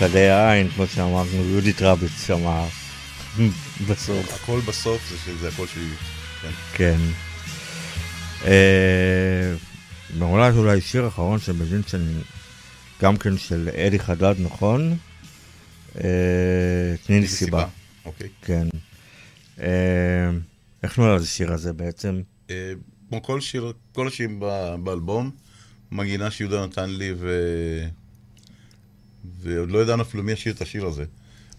חדי העין, כמו שאמרנו, יהודית רביץ שמע בסוף. הכל בסוף זה שזה הכל שלי. כן. כן. אה, ואולי אולי שיר אחרון של בזינצ'ן, גם כן של אלי חדד, נכון? אה, תני לי סיבה. אוקיי. כן. אה, איך נולד השיר הזה בעצם? אה, כמו כל שיר, כל השירים באלבום, מנגינה שיהודה נתן לי, ו... ועוד לא ידענו אפילו מי ישיר את השיר הזה.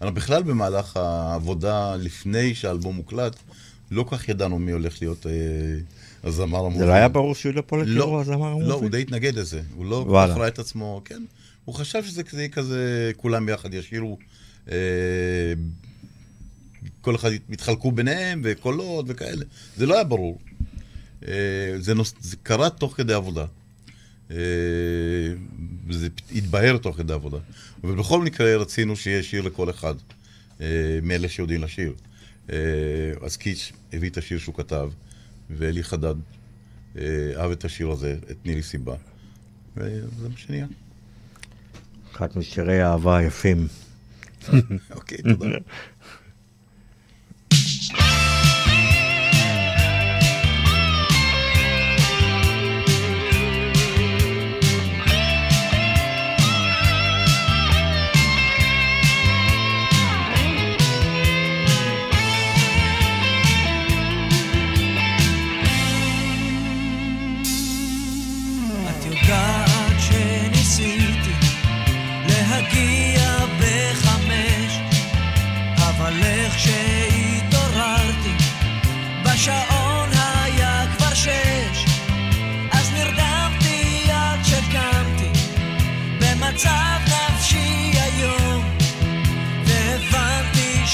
אנחנו בכלל במהלך העבודה, לפני שהאלבום מוקלט, לא כך ידענו מי הולך להיות אה, הזמר המוביל. זה לא היה ברור פולק לא, הוא הזמר המוביל? לא, הוא די התנגד לזה. הוא לא כל. כך ראה את עצמו, כן. הוא חשב שזה כזה, יהיה כזה, כולם ביחד ישירו, אה, כל אחד יתחלקו ביניהם, וקולות וכאלה. זה לא היה ברור. אה, זה, נוס, זה קרה תוך כדי עבודה. אה, וזה התבהר תוך כדי עבודה. אבל בכל מקרה רצינו שיהיה שיר לכל אחד, אה, מאלה שיודעים לשיר. אה, אז קיץ' הביא את השיר שהוא כתב, ואלי חדד אה, אהב את השיר הזה, את תני לי סיבה. וזה מה שנהיה. אחד משירי האהבה היפים. (laughs) אוקיי, תודה. (laughs)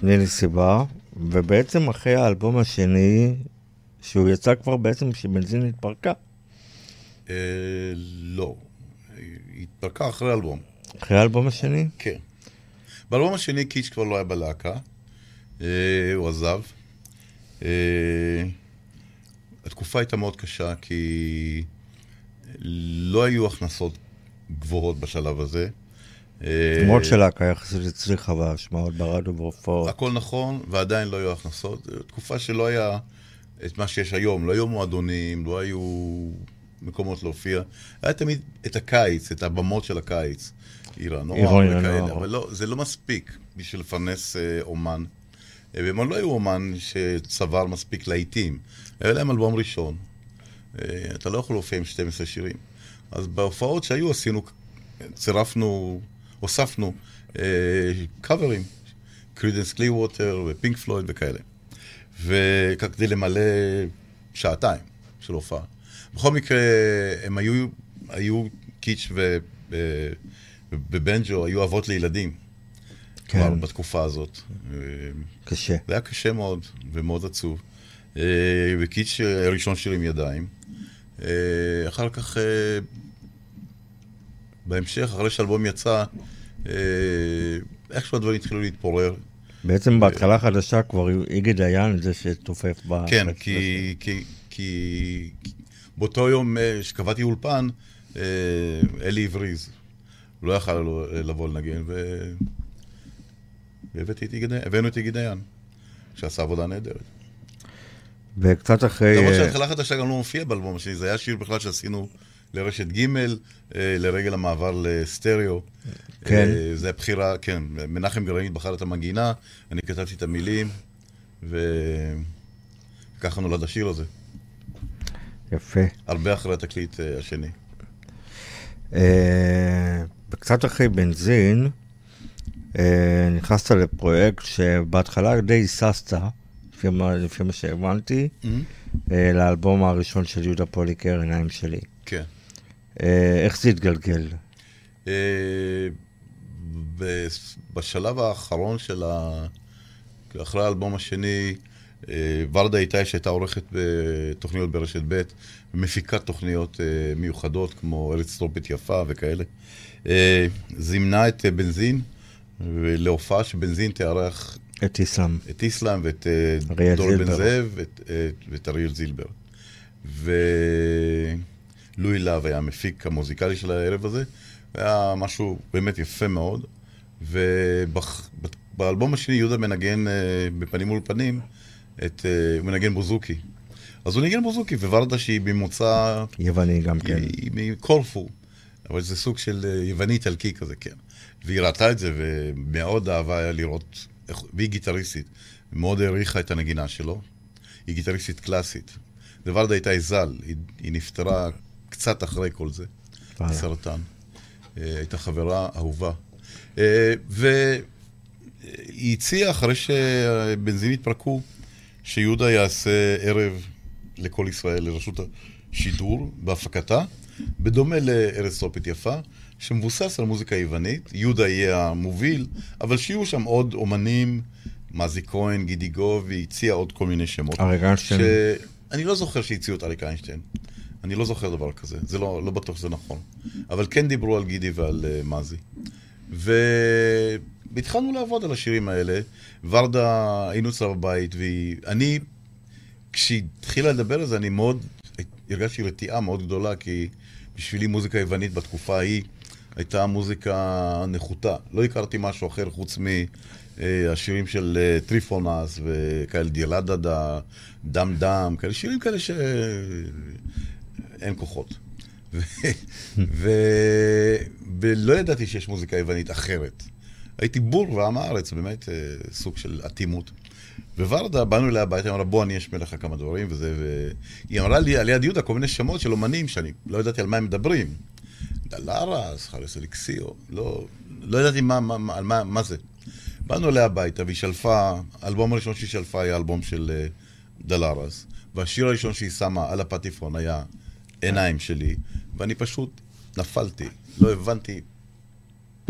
תני לי סיבה, ובעצם אחרי האלבום השני, שהוא יצא כבר בעצם כשבנזין התפרקה. אה, לא. היא התפרקה אחרי האלבום. אחרי האלבום השני? כן. באלבום השני קיץ' כבר לא היה בלהקה, אה, הוא עזב. אה, התקופה הייתה מאוד קשה כי לא היו הכנסות גבוהות בשלב הזה. אה, למרות שלהקה יחסית הצליחה בהשמעות ברדיו והופעות. הכל נכון, ועדיין לא היו הכנסות. תקופה שלא היה את מה שיש היום. לא היו מועדונים, לא היו מקומות להופיע. היה תמיד את הקיץ, את הבמות של הקיץ. עיר הנוער וכאלה. אבל לא, זה לא מספיק בשביל לפרנס אה, אומן. אה, והם לא היו אומן שצבר מספיק להיטים. היה להם אלבום ראשון. אה, אתה לא יכול להופיע עם 12 שירים. אז בהופעות שהיו עשינו, צירפנו, הוספנו אה, קאברים, קרידנס קלירווטר ופינק פלויד וכאלה. וכך כדי למלא שעתיים של הופעה. בכל מקרה, הם היו, היו קיץ' ו- ו- ובנג'ו, היו אבות לילדים. כן. כבר בתקופה הזאת. אה, קשה. זה היה קשה מאוד ומאוד עצוב. אה, וקיץ' הראשון שלי עם ידיים. אה, אחר כך, אה, בהמשך, אחרי שהאלבום יצא, אה, איכשהו הדברים התחילו להתפורר. בעצם בהתחלה חדשה כבר איגי דיין זה שתופף ב... כן, כי, כי, כי באותו יום אה, שקבעתי אולפן, אה, אלי הבריז. לא יכל לבוא לנגן, ו... והבאתי את איגי דיין, הבאנו את איגי דיין, שעשה עבודה נהדרת. וקצת אחרי... למרות אה, שההתחלה חדשה גם לא מופיע באלבום שלי, זה היה שיר בכלל שעשינו לרשת ג' אה, לרגל המעבר לסטריאו. כן. אה, זה הבחירה, כן, מנחם גרנית בחר את המנגינה, אני כתבתי את המילים, וככה נולד השיר הזה, יפה. הרבה אחרי התקליט אה, השני. וקצת אחרי בנזין, נכנסת לפרויקט שבהתחלה די היססת, לפי מה- שהבנתי, אה, לאלבום הראשון של יהודה פוליקר, עיניים שלי. כן. אה, איך זה התגלגל? אה, בשלב האחרון של ה... אחרי האלבום השני, אה, ורדה איתי, שהייתה עורכת בתוכניות ברשת ב', ומפיקת תוכניות מיוחדות כמו ארץ טרופית יפה וכאלה, זימנה את בנזין להופעה שבנזין תארח את איסלאם. את איסלאם ואת דור בן. זאב ואת, ואת אריאל זילבר. ולואי להב היה המפיק המוזיקלי של הערב הזה. היה משהו באמת יפה מאוד. ובאלבום השני יהודה מנגן אה, בפנים מול פנים, את, אה, הוא מנגן בוזוקי. אז הוא ניגן בוזוקי, וורדה שהיא ממוצא יווני גם כן. היא מקורפו, אבל זה סוג של אה, יווני איטלקי כזה, כן. והיא ראתה את זה, ומאוד אהבה היה לראות, והיא גיטריסטית, מאוד העריכה את הנגינה שלו. היא גיטריסטית קלאסית. וורדה הייתה ז"ל, היא, היא נפטרה קצת אחרי כל זה. סרטן. אה, הייתה חברה אהובה. אה, והיא הציעה, אחרי שבנזין התפרקו, שיהודה יעשה ערב לכל ישראל, לרשות השידור, בהפקתה, בדומה לארץ טרופית יפה, שמבוסס על מוזיקה יוונית, יהודה יהיה המוביל, אבל שיהיו שם עוד אומנים, מזי כהן, גידי גוב, והיא הציעה עוד כל מיני שמות. אריק איינשטיין. אני לא זוכר שהציעו את אריק איינשטיין. אני לא זוכר דבר כזה, זה לא, לא בטוח שזה נכון. אבל כן דיברו על גידי ועל uh, מזי. והתחלנו לעבוד על השירים האלה. ורדה, היינו אצלה בבית, ואני, כשהיא התחילה לדבר על זה, אני מאוד, הרגשתי רתיעה מאוד גדולה, כי בשבילי מוזיקה יוונית בתקופה ההיא הייתה מוזיקה נחותה. לא הכרתי משהו אחר חוץ מהשירים של אה, טריפונס וכאלה, דיאלדדה, דם דם, כאלה שירים כאלה שאין כוחות. ולא ידעתי שיש מוזיקה יוונית אחרת. הייתי בור ועם הארץ, באמת אה, סוג של אטימות. וורדה, באנו אליה הביתה, היא אמרה, בוא אני אשמיע לך כמה דברים וזה, והיא אמרה לי על יד יהודה כל מיני שמות של אומנים שאני לא ידעתי על מה הם מדברים. דלרס, חלס אליקסיו, לא, לא ידעתי מה, מה, מה, מה, מה זה. באנו אליה הביתה והיא שלפה, האלבום הראשון שהיא שלפה היה אלבום של אה, דלרס, והשיר הראשון שהיא שמה על הפטיפון היה עיניים שלי, ואני פשוט נפלתי, לא הבנתי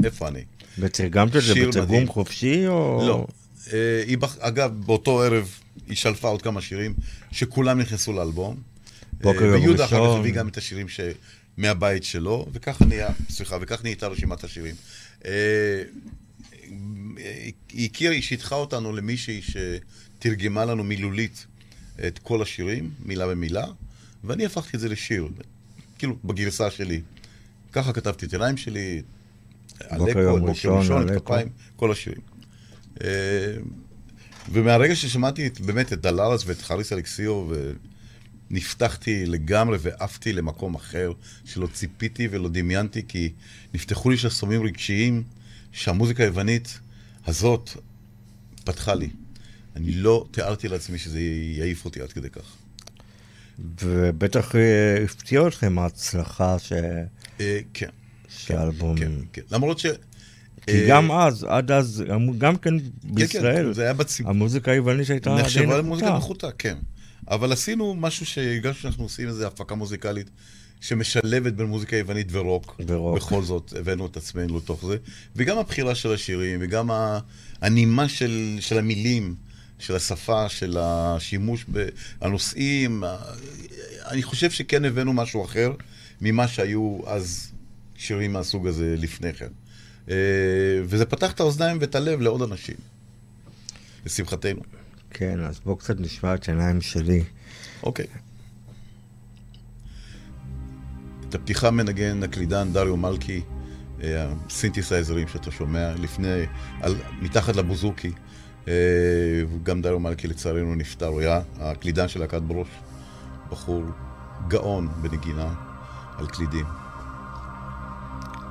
איפה אני. ותרגמת את זה בתרגום. חופשי או... לא. אה, היא בח... אגב, באותו ערב היא שלפה עוד כמה שירים שכולם נכנסו לאלבום. בוקר אה, יום ויהודה אחר כך ראשון. הביא גם את השירים ש... מהבית שלו, וככה נהיה, סליחה, וכך נהייתה רשימת השירים. אה, היא הכירה, היא שיתחה אותנו למישהי שתרגמה לנו מילולית את כל השירים, מילה במילה, ואני הפכתי את זה לשיר, כאילו, בגרסה שלי. ככה כתבתי את עיניים שלי, בוקר יום ראשון, אלקו. כפיים, כל השירים. אה, ומהרגע ששמעתי את, באמת את דלרס ואת חריס אלכסיו, נפתחתי לגמרי ועפתי למקום אחר, שלא ציפיתי ולא דמיינתי, כי נפתחו לי שסומים רגשיים שהמוזיקה היוונית הזאת פתחה לי. אני לא תיארתי לעצמי שזה יעיף אותי עד כדי כך. ובטח אה, הפתיע אתכם ההצלחה ש... אה, כן, של האלבום. כן, כן. למרות ש... כי אה, גם אז, עד אז, גם כן כן, בישראל, כן, זה היה בציבור. המוזיקה היוונית שהייתה די נחשבה למוזיקה נחותה. נחותה, כן. אבל עשינו משהו שהרגשנו שאנחנו עושים איזו הפקה מוזיקלית שמשלבת בין מוזיקה יוונית ורוק. ורוק. בכל זאת, הבאנו את עצמנו לתוך זה. וגם הבחירה של השירים, וגם הנימה של, של המילים, של השפה, של השימוש בנושאים. אני חושב שכן הבאנו משהו אחר ממה שהיו אז שירים מהסוג הזה לפני כן. אה, וזה פתח את האוזניים ואת הלב לעוד אנשים. לשמחתנו. כן, אז בואו קצת נשמע את העיניים שלי. אוקיי. את הפתיחה מנגן הקלידן דריו מלכי, אה, הסינתסייזרים שאתה שומע לפני, על, מתחת לבוזוקי. אה, גם דריו מלכי לצערנו נפטר, הוא היה הקלידן של להקת ברוש, בחור גאון בנגינה על קלידים.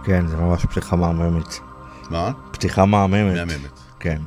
כן, זה ממש פתיחה מהממת. מה? פתיחה מהממת. מהממת. כן.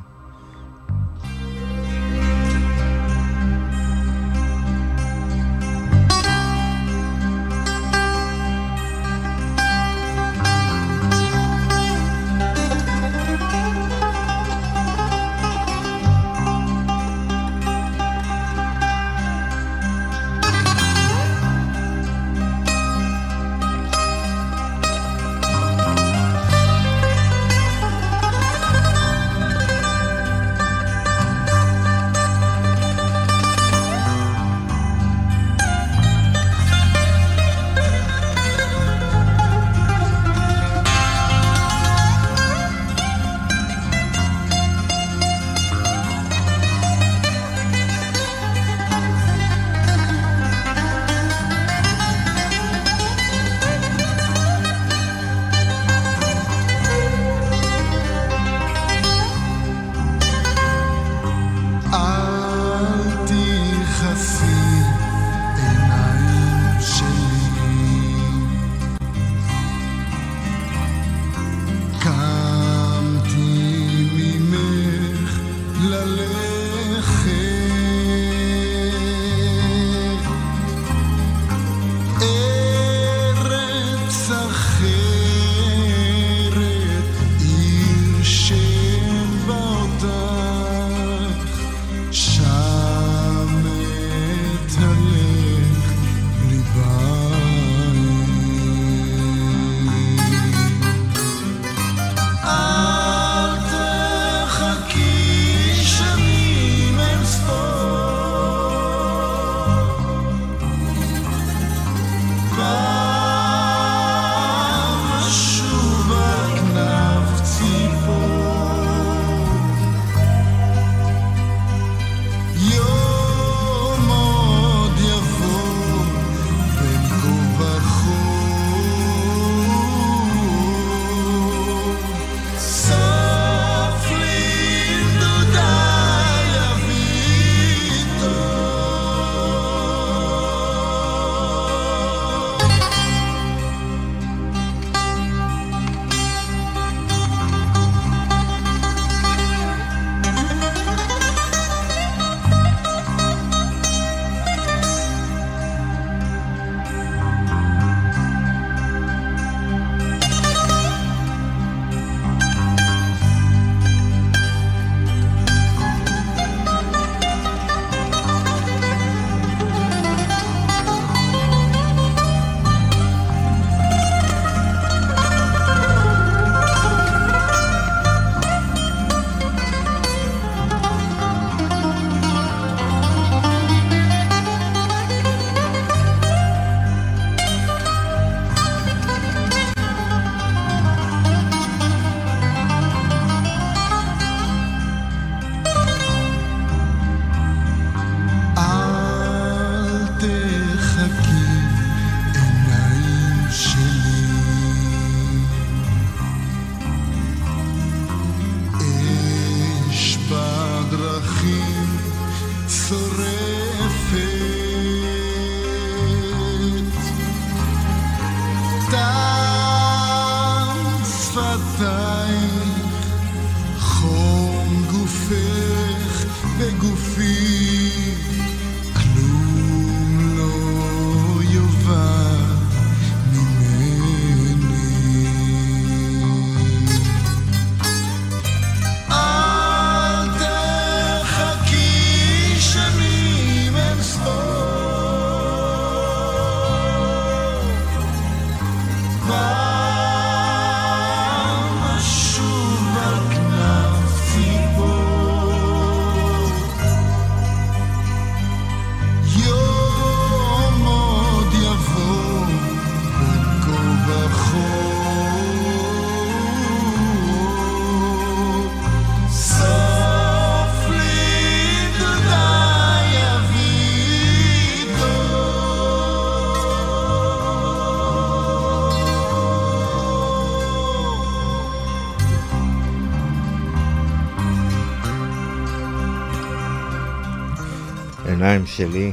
2 שלי.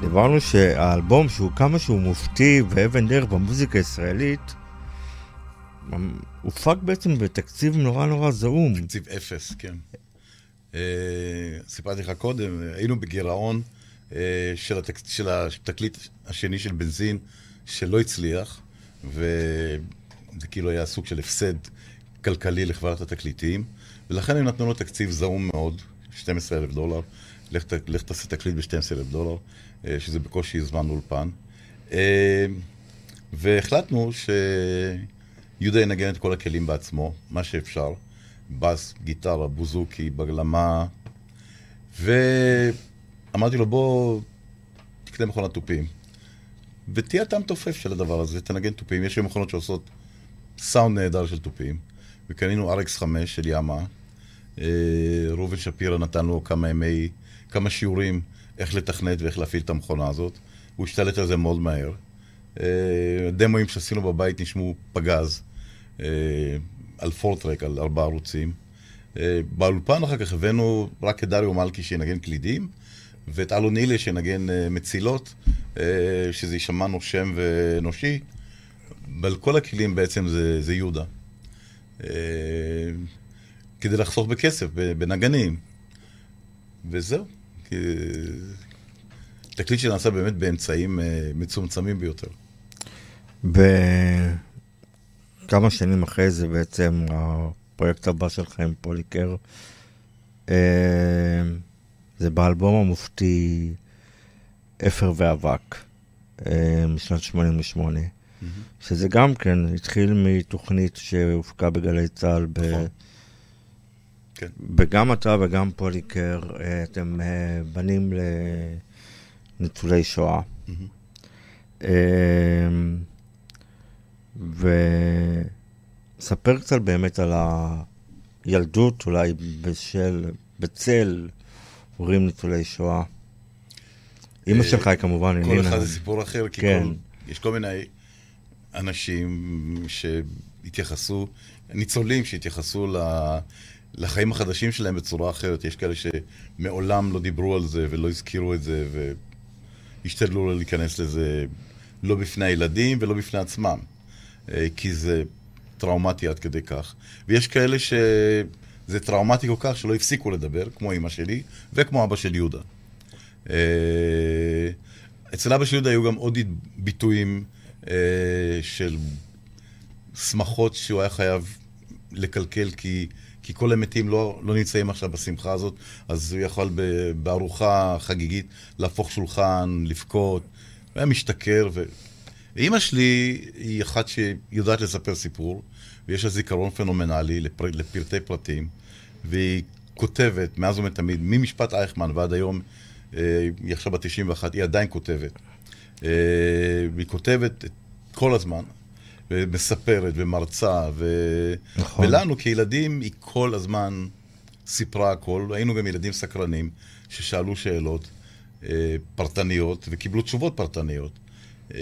דיברנו שהאלבום שהוא כמה שהוא מופתי ואבן דרך במוזיקה הישראלית, הופק בעצם בתקציב נורא נורא זעום. תקציב אפס, כן. אה, סיפרתי לך קודם, היינו בגירעון אה, של, התק... של התקליט השני של בנזין, שלא הצליח, וזה כאילו היה סוג של הפסד כלכלי לחברת התקליטים, ולכן הם נתנו לו תקציב זעום מאוד, 12 אלף דולר. לך, תעשה תקליט ב-12,000 דולר, אה, שזה בקושי זמן אולפן. אה, והחלטנו שיהודה ינגן את כל הכלים בעצמו, מה שאפשר. בס, גיטרה, בוזוקי, בגלמה. ואמרתי לו, בוא תקנה מכונת תופים. ותהיה טעם תופף של הדבר הזה, תנגן תופים. יש היום מכונות שעושות סאונד נהדר של תופים. וקנינו RX5 של יאמה. אה, ראובן שפירא נתן לו כמה ימי, כמה שיעורים איך לתכנת ואיך להפעיל את המכונה הזאת. הוא השתלט על זה מאוד מהר. אה, הדמוים שעשינו בבית נשמעו פגז, אה, על פורטרק, על ארבעה ערוצים. אה, באולפן אחר כך הבאנו רק את דריו מלכי שינגן קלידים, ואת אלון הילה שינגן מצילות, שזה יישמע נושם ואנושי. ועל כל הכלים בעצם זה, זה יהודה. כדי לחסוך בכסף, בנגנים. וזהו. תקליט שנעשה באמת באמצעים אה, מצומצמים ביותר. וכמה שנים אחרי זה בעצם הפרויקט הבא שלך עם פוליקר, אה, זה באלבום המופתי אפר ואבק, אה, משנת 88, שזה גם כן התחיל מתוכנית שהופקה בגלי צה"ל. ב... כן. וגם אתה וגם פוליקר, אה, אתם אה, בנים לניצולי שואה. מהמם. אמ, וספר קצת באמת על הילדות, אולי בשל, בצל הורים ניצולי שואה. אימא אה, שלך היא כמובן כל. אחד זה סיפור אחר, כי כן. כל, יש כל מיני אנשים שהתייחסו, ניצולים שהתייחסו ל, לחיים החדשים שלהם בצורה אחרת. יש כאלה שמעולם לא דיברו על זה ולא הזכירו את זה, והשתדלו לא להיכנס לזה לא בפני הילדים ולא בפני עצמם, אה, כי זה טראומטי עד כדי כך. ויש כאלה שזה טראומטי כל כך שלא הפסיקו לדבר, כמו אימא שלי וכמו אבא של יהודה. אה, אצל אבא של יהודה היו גם עוד ביטויים אה, של שמחות שהוא היה חייב לקלקל, כי, כי כל המתים לא, לא נמצאים עכשיו בשמחה הזאת, אז הוא יכול בארוחה חגיגית להפוך שולחן, לבכות, הוא היה משתכר. ו... ואימא שלי היא אחת שיודעת לספר סיפור, ויש לה זיכרון פנומנלי לפר... לפרטי פרטים, והיא כותבת מאז ומתמיד, ממשפט אייכמן ועד היום, אה, היא עכשיו בת 91, היא עדיין כותבת. אה, והיא כותבת כל הזמן, ומספרת ומרצה, ו... נכון. ולנו כילדים היא כל הזמן סיפרה הכל, היינו גם ילדים סקרנים ששאלו שאלות אה, פרטניות וקיבלו תשובות פרטניות. אה,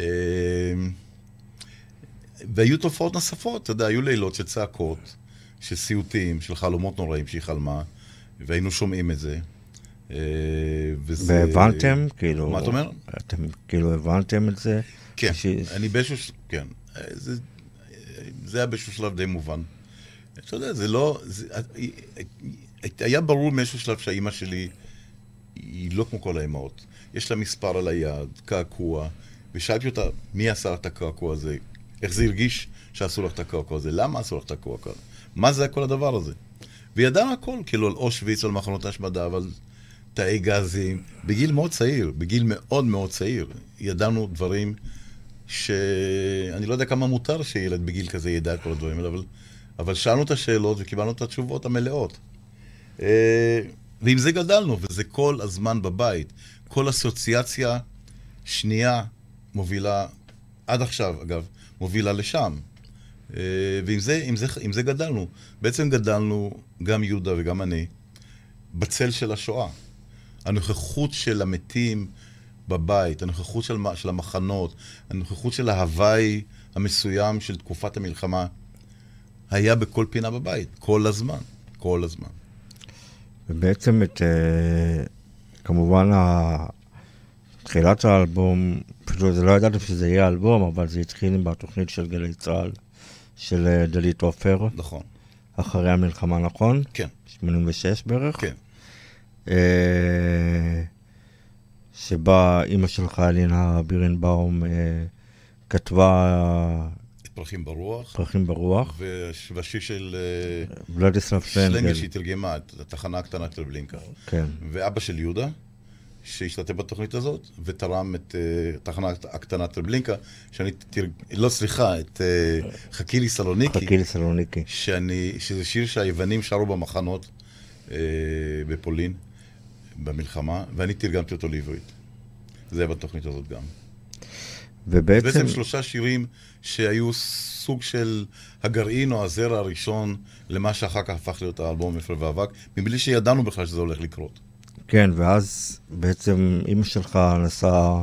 והיו תופעות נוספות, אתה יודע, היו לילות של צעקות, של סיוטים, של חלומות נוראים שהיא חלמה, והיינו שומעים את זה. אה, וזה... והבנתם? כאילו... מה אתה אומר? אתם כאילו הבנתם את זה? כן, ש- אני באיזשהו... כן. זה, זה היה באיזשהו שלב די מובן. אתה יודע, זה לא... זה, היה ברור מאיזשהו שלב שהאימא שלי היא לא כמו כל האימהות. יש לה מספר על היד, קעקוע, ושאלתי אותה, מי עשה לך את הקעקוע הזה? איך זה הרגיש שעשו לך את הקעקוע הזה? למה עשו לך את הקעקוע הזה? מה זה כל הדבר הזה? וידענו הכל, כאילו על אושוויץ, על מחנות השמדה, ועל תאי גזים, בגיל מאוד צעיר, בגיל מאוד מאוד צעיר, ידענו דברים שאני לא יודע כמה מותר שילד בגיל כזה ידע כל הדברים האלה, אבל, אבל שאלנו את השאלות וקיבלנו את התשובות המלאות. אה, ועם זה גדלנו, וזה כל הזמן בבית. כל אסוציאציה שנייה מובילה, עד עכשיו אגב, מובילה לשם. אה, ועם זה, עם זה, עם זה גדלנו. בעצם גדלנו, גם יהודה וגם אני, בצל של השואה. הנוכחות של המתים בבית, הנוכחות של, של המחנות, הנוכחות של ההוואי המסוים של תקופת המלחמה, היה בכל פינה בבית, כל הזמן, כל הזמן. ובעצם את, אה, כמובן, תחילת האלבום, פשוט לא ידעתי שזה יהיה אלבום, אבל זה התחיל בתוכנית של גלי צה"ל, של אה, דלית עופר. נכון. אחרי המלחמה, נכון? כן. 86 בערך? כן. אה, שבה אימא שלך, אלינה בירנבאום, אה, כתבה פרחים ברוח. פרחים ברוח. והשיר של אה, ולדיסלב שלנגל פנגל. שהיא תרגמה את התחנה הקטנה של בלינקה. כן. ואבא של יהודה, שהשתתף בתוכנית הזאת, ותרם את uh, התחנה הקטנה טרבלינקה, שאני, תר... לא סליחה, את uh, חכי לי סלוניקי, חכי לסלוניקי. שאני, שזה שיר שהיוונים שרו במחנות uh, בפולין, במלחמה, ואני תרגמתי אותו לעברית. זה היה בתוכנית הזאת גם. ובעצם, בעצם שלושה שירים שהיו סוג של הגרעין או הזרע הראשון למה שאחר כך הפך להיות האלבום אפר ואבק, מבלי שידענו בכלל שזה הולך לקרות. כן, ואז בעצם אימא שלך נסעה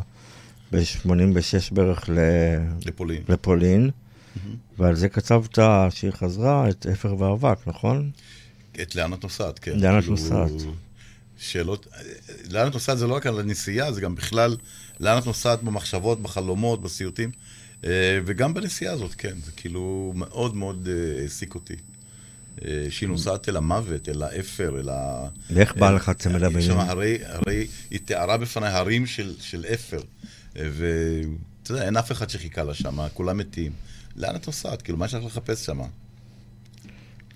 ב-86 בערך ל... לפולין. לפולין, ועל זה כתבת שהיא חזרה את אפר ואבק, נכון? את לאן את נוסעת, כן. לאן את כאילו, נוסעת. שאלות, לאן את נוסעת זה לא רק על הנסיעה, זה גם בכלל לאן את נוסעת במחשבות, בחלומות, בסיוטים, אה, וגם בנסיעה הזאת, כן, זה כאילו מאוד מאוד אה, העסיק אותי. אה, שהיא נוסעת אל המוות, אל האפר, אל ה... ואיך בא לך צמד? שם הרי, הרי היא תיארה בפניי הרים של, של אפר, ואתה יודע, אין אף אחד שחיכה לה שם, כולם מתים. לאן את נוסעת? כאילו, מה יש לך לחפש שם?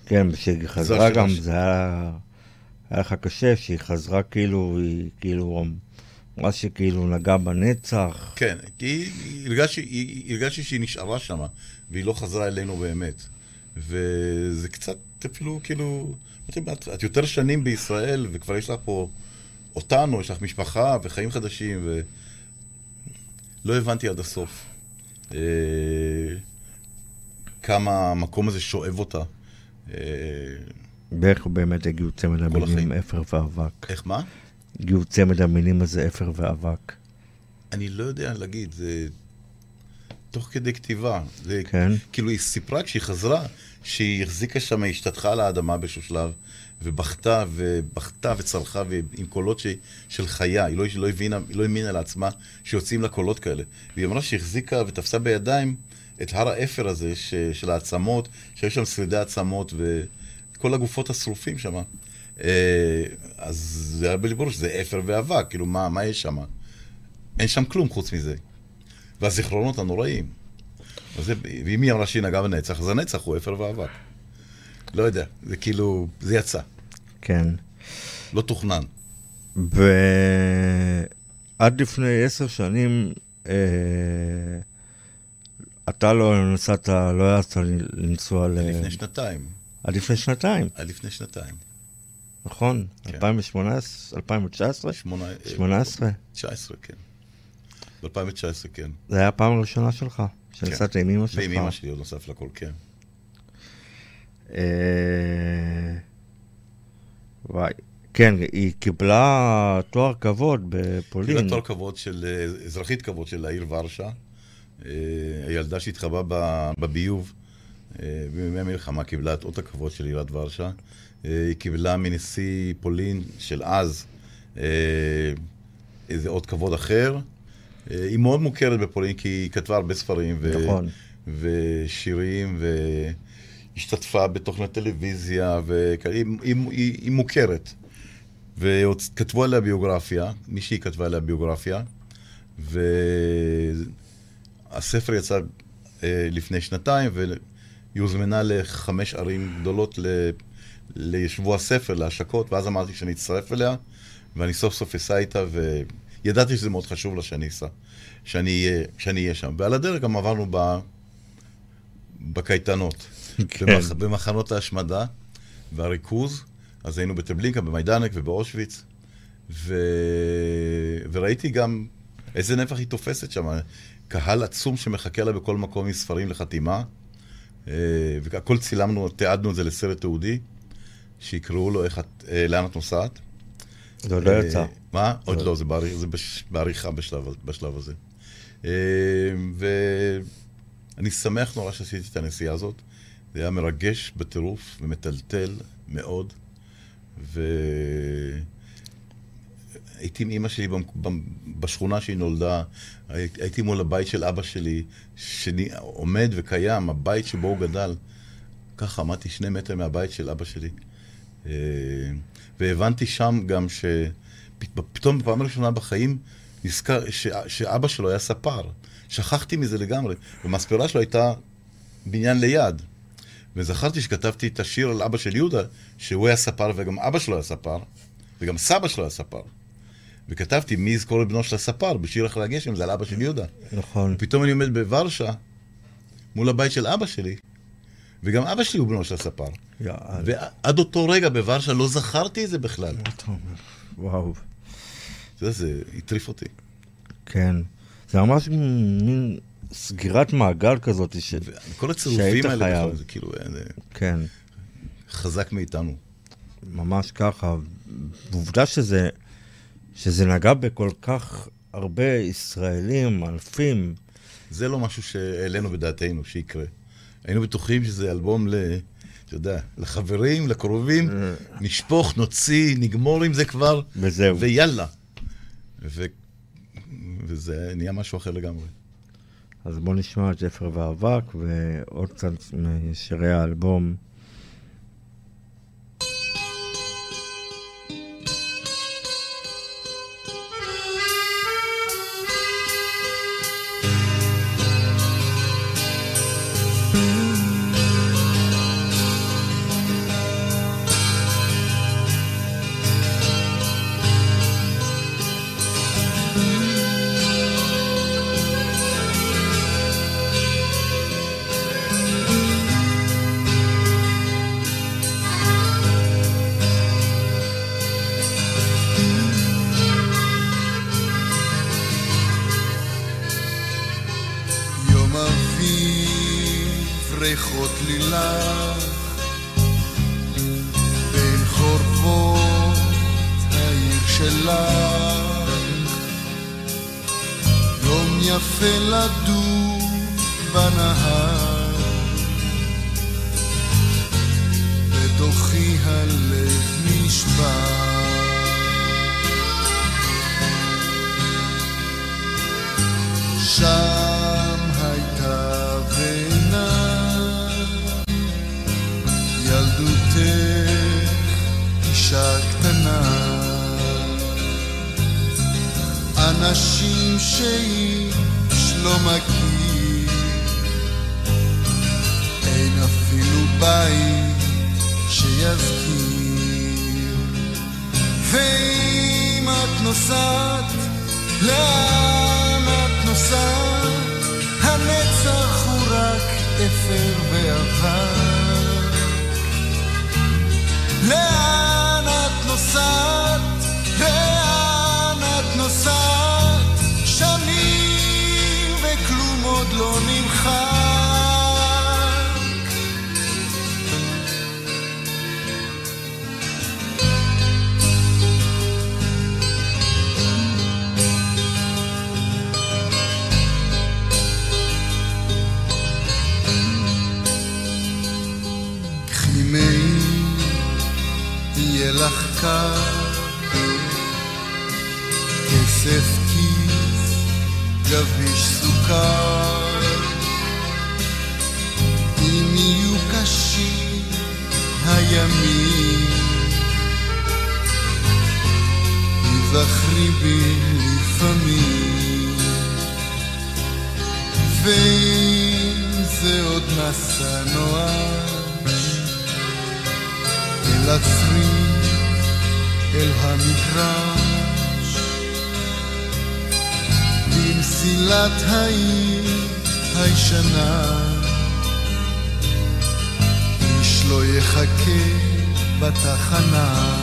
כן, כשהיא חזרה השאלה גם, זה היה, היה לך קשה, שהיא חזרה כאילו, היא כאילו, מה שכאילו נגע בנצח. כן, כי היא- הרגשתי שהיא נשארה שם, והיא לא חזרה אלינו באמת. וזה קצת אפילו כאילו, את יודעת, את יותר שנים בישראל, וכבר יש לך פה אותנו, יש לך משפחה וחיים חדשים, ולא הבנתי עד הסוף אה, כמה המקום הזה שואב אותה. אה, ואיך באמת הגיעו צמד המילים. אפר ואבק? איך מה? הגיעו צמד המילים הזה אפר ואבק. אני לא יודע להגיד, זה תוך כדי כתיבה. זה כן. כאילו היא סיפרה כשהיא חזרה, שהיא החזיקה שם, היא השתטחה על האדמה באיזשהו שלב, ובכתה, ובכתה וצרחה, עם קולות ש, של חיה. היא לא, היא לא הבינה, היא לא האמינה לעצמה שיוצאים לה קולות כאלה. והיא אמרה שהיא החזיקה ותפסה בידיים את הר האפר הזה ש, של העצמות, שיש שם שרידי עצמות וכל הגופות השרופים שם. אה, אז זה היה בליבור שזה אפר ואבק, כאילו מה, מה יש שם? אין שם כלום חוץ מזה. והזיכרונות הנוראים. וזה, ואם היא אמרה שהיא נגעה בנצח, אז הנצח הוא אפר ואבק. לא יודע, זה כאילו, זה יצא, כן. לא תוכנן. ועד לפני עשר שנים, אה, אתה לא נסעת, לא יצא לנסוע ל... לפני שנתיים, עד לפני שנתיים, עד לפני שנתיים. נכון? כן. 2018, 2019? שמונה... 18? 19, כן. ב-2019, כן. זה היה הפעם הראשונה שלך, שנסעת עם אמא שלך. ועם אמא שלי עוד נוסף לכל, כן. אה, וואי. כן, היא קיבלה תואר כבוד בפולין. קיבלה תואר כבוד של, אה, אזרחית כבוד של העיר ורשה. אה, הילדה שהתחבאה בביוב בימי המלחמה קיבלה את אות הכבוד של עיריית ורשה. אה, היא קיבלה מנשיא פולין של אז אה, איזה אות כבוד אחר. אה, היא מאוד מוכרת בפולין כי היא כתבה הרבה ספרים. ו- נכון. ושירים, השתתפה בתוכנית טלוויזיה, וכאלה, היא, היא, היא, מוכרת. וכתבו עליה ביוגרפיה, מישהי כתבה עליה ביוגרפיה, והספר יצא לפני שנתיים, והיא הוזמנה לחמש ערים גדולות ל... לשבוע הספר, להשקות, ואז אמרתי שאני אצטרף אליה, ואני סוף סוף אסע איתה, וידעתי שזה מאוד חשוב לה שאני אסע, שאני שאני אהיה שם. ועל הדרך גם עברנו ב... בקייטנות, כן. במח... במחנות ההשמדה והריכוז, אז היינו בטבלינקה, במיידנק ובאושוויץ, ו... וראיתי גם איזה נפח היא תופסת שם, קהל עצום שמחכה לה בכל מקום עם ספרים לחתימה, והכל צילמנו, תיעדנו את זה לסרט תיעודי, שיקראו לו איך את, אה, לאן את נוסעת. זה עוד לא אה, יצא. מה? עוד לא, זה בעריכה בשלב, הזה. אה, ואני שמח נורא שעשיתי את הנסיעה הזאת. זה היה מרגש בטירוף ומטלטל מאוד. והייתי עם אימא שלי בשכונה שהיא נולדה, הייתי מול הבית של אבא שלי, שעומד וקיים, הבית שבו הוא גדל. ככה עמדתי שני מטר מהבית של אבא שלי. אה, והבנתי שם גם שפתאום בפעם הראשונה בחיים נזכר ש... שאבא שלו היה ספר. שכחתי מזה לגמרי. והמספרה שלו הייתה בניין ליד. וזכרתי שכתבתי את השיר על אבא של יהודה, שהוא היה ספר וגם אבא שלו היה ספר, וגם סבא שלו היה ספר. וכתבתי מי יזכור את בנו של הספר בשיר אחרי הגשם, זה על אבא של יהודה. נכון. פתאום אני עומד בוורשה, מול הבית של אבא שלי, וגם אבא שלי הוא בנו של הספר. יאללה. ועד אותו רגע בוורשה לא זכרתי את זה בכלל. וואו. אתה יודע, זה הטריף אותי. כן. זה ממש מין סגירת מעגל כזאת, ש... כל הצירופים האלה, חייב. בכלל, זה כאילו, אה, כן, חזק מאיתנו. ממש ככה. ועובדה שזה, שזה נגע בכל כך הרבה ישראלים, אלפים. זה לא משהו שהעלינו בדעתנו שיקרה. היינו בטוחים שזה אלבום ל... אתה יודע, לחברים, לקרובים, נשפוך, נוציא, נגמור עם זה כבר, וזהו. ויאללה. ו... וזה נהיה משהו אחר לגמרי. אז בואו נשמע את ג'פר ואבק ועוד קצת משירי האלבום. בתחנה.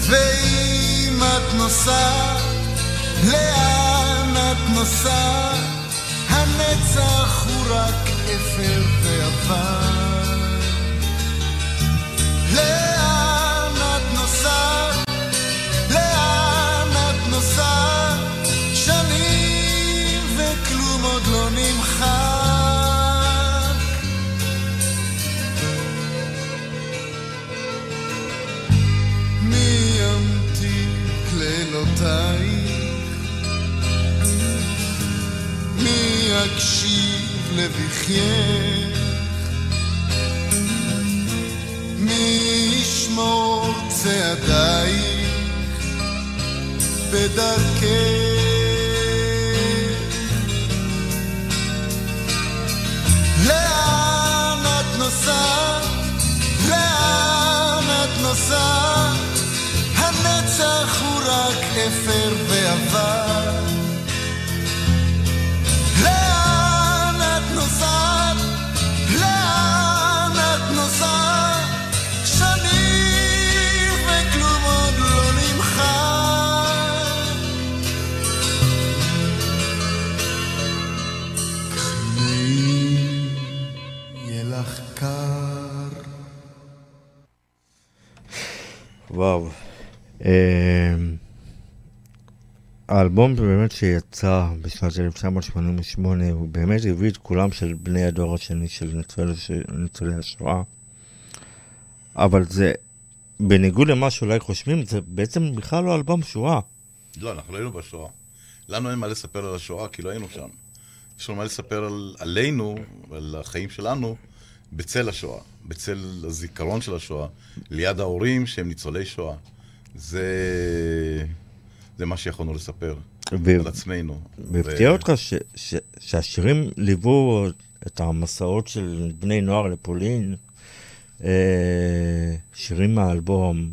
ואם את נוסעת, לאן את נוסעת? הנצח הוא רק אפר ועבר. לבכייך? מי ישמור צעדייך בדרכך? לאן את נוסעת? לאן את נוסעת? הנצח הוא רק אפר ועבר. וואו. אמ, האלבום באמת שיצא בשנת 1988, הוא באמת הביא את כולם של בני הדור השני של ניצולי, השואה. אבל זה, בניגוד למה שאולי חושבים, זה בעצם בכלל לא אלבום שואה. לא, אנחנו לא היינו בשואה. לנו אין מה לספר על השואה, כי לא היינו שם. יש לנו מה לספר על, עלינו, על החיים שלנו, בצל השואה, בצל הזיכרון של השואה, ליד ההורים שהם ניצולי שואה. זה, זה מה שיכולנו לספר ו- על עצמנו. והפתיע אותך ש- ש- שהשירים ליוו את המסעות של בני נוער לפולין, אה, שירים מהאלבום,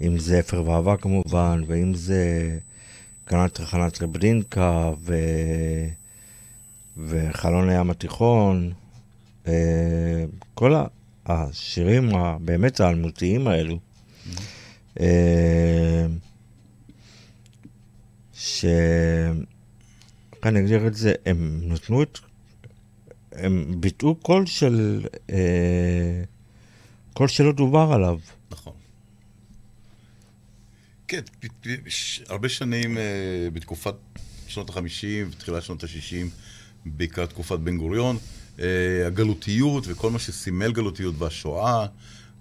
אם זה אפר ואהבה כמובן, ואם זה קנת תחנת רבדינקה ו... וחלון הים התיכון, כל ה- השירים הבאמת האלמותיים האלו. אה, ש... איך אני אגדיר את זה? הם נתנו את... הם ביטאו קול של... אה, קול שלא דובר עליו. נכון. כן, הרבה שנים אה, בתקופת שנות ה-50 ותחילת שנות ה-60, בעיקר תקופת בן גוריון, אה, הגלותיות וכל מה שסימל גלותיות והשואה,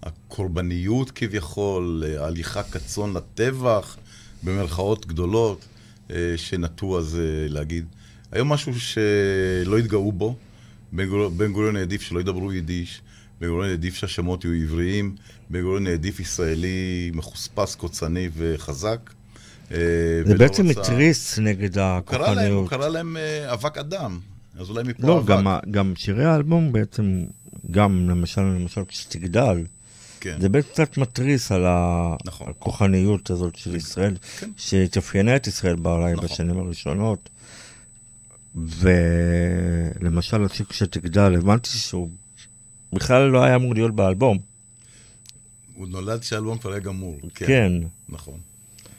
הקורבניות כביכול, אה, ההליכה כצאן לטבח, במרכאות גדולות, אה, שנטו אז אה, להגיד. היום משהו שלא התגאו בו, בן גוריון, העדיף שלא ידברו יידיש, בן גוריון העדיף שהשמות יהיו עבריים, בן גוריון העדיף ישראלי מחוספס, קוצני וחזק. אה, זה בעצם התריס נגד להם, הוא הכוחניות. קרא להם אה, אבק אדם, אז אולי מפה לא. גם, גם שירי האלבום בעצם, גם למשל, למשל כשתגדל, כן. זה בעצם קצת מתריס על נכון. הכוחניות הזאת של ישראל, כן. שהתאפיינה את ישראל בעולם נכון. בשנים הראשונות. ולמשל, השיר כשתגדל, הבנתי שהוא בכלל לא היה אמור להיות באלבום. הוא נולד כשהאלבום כבר היה גמור. כן. כן, נכון.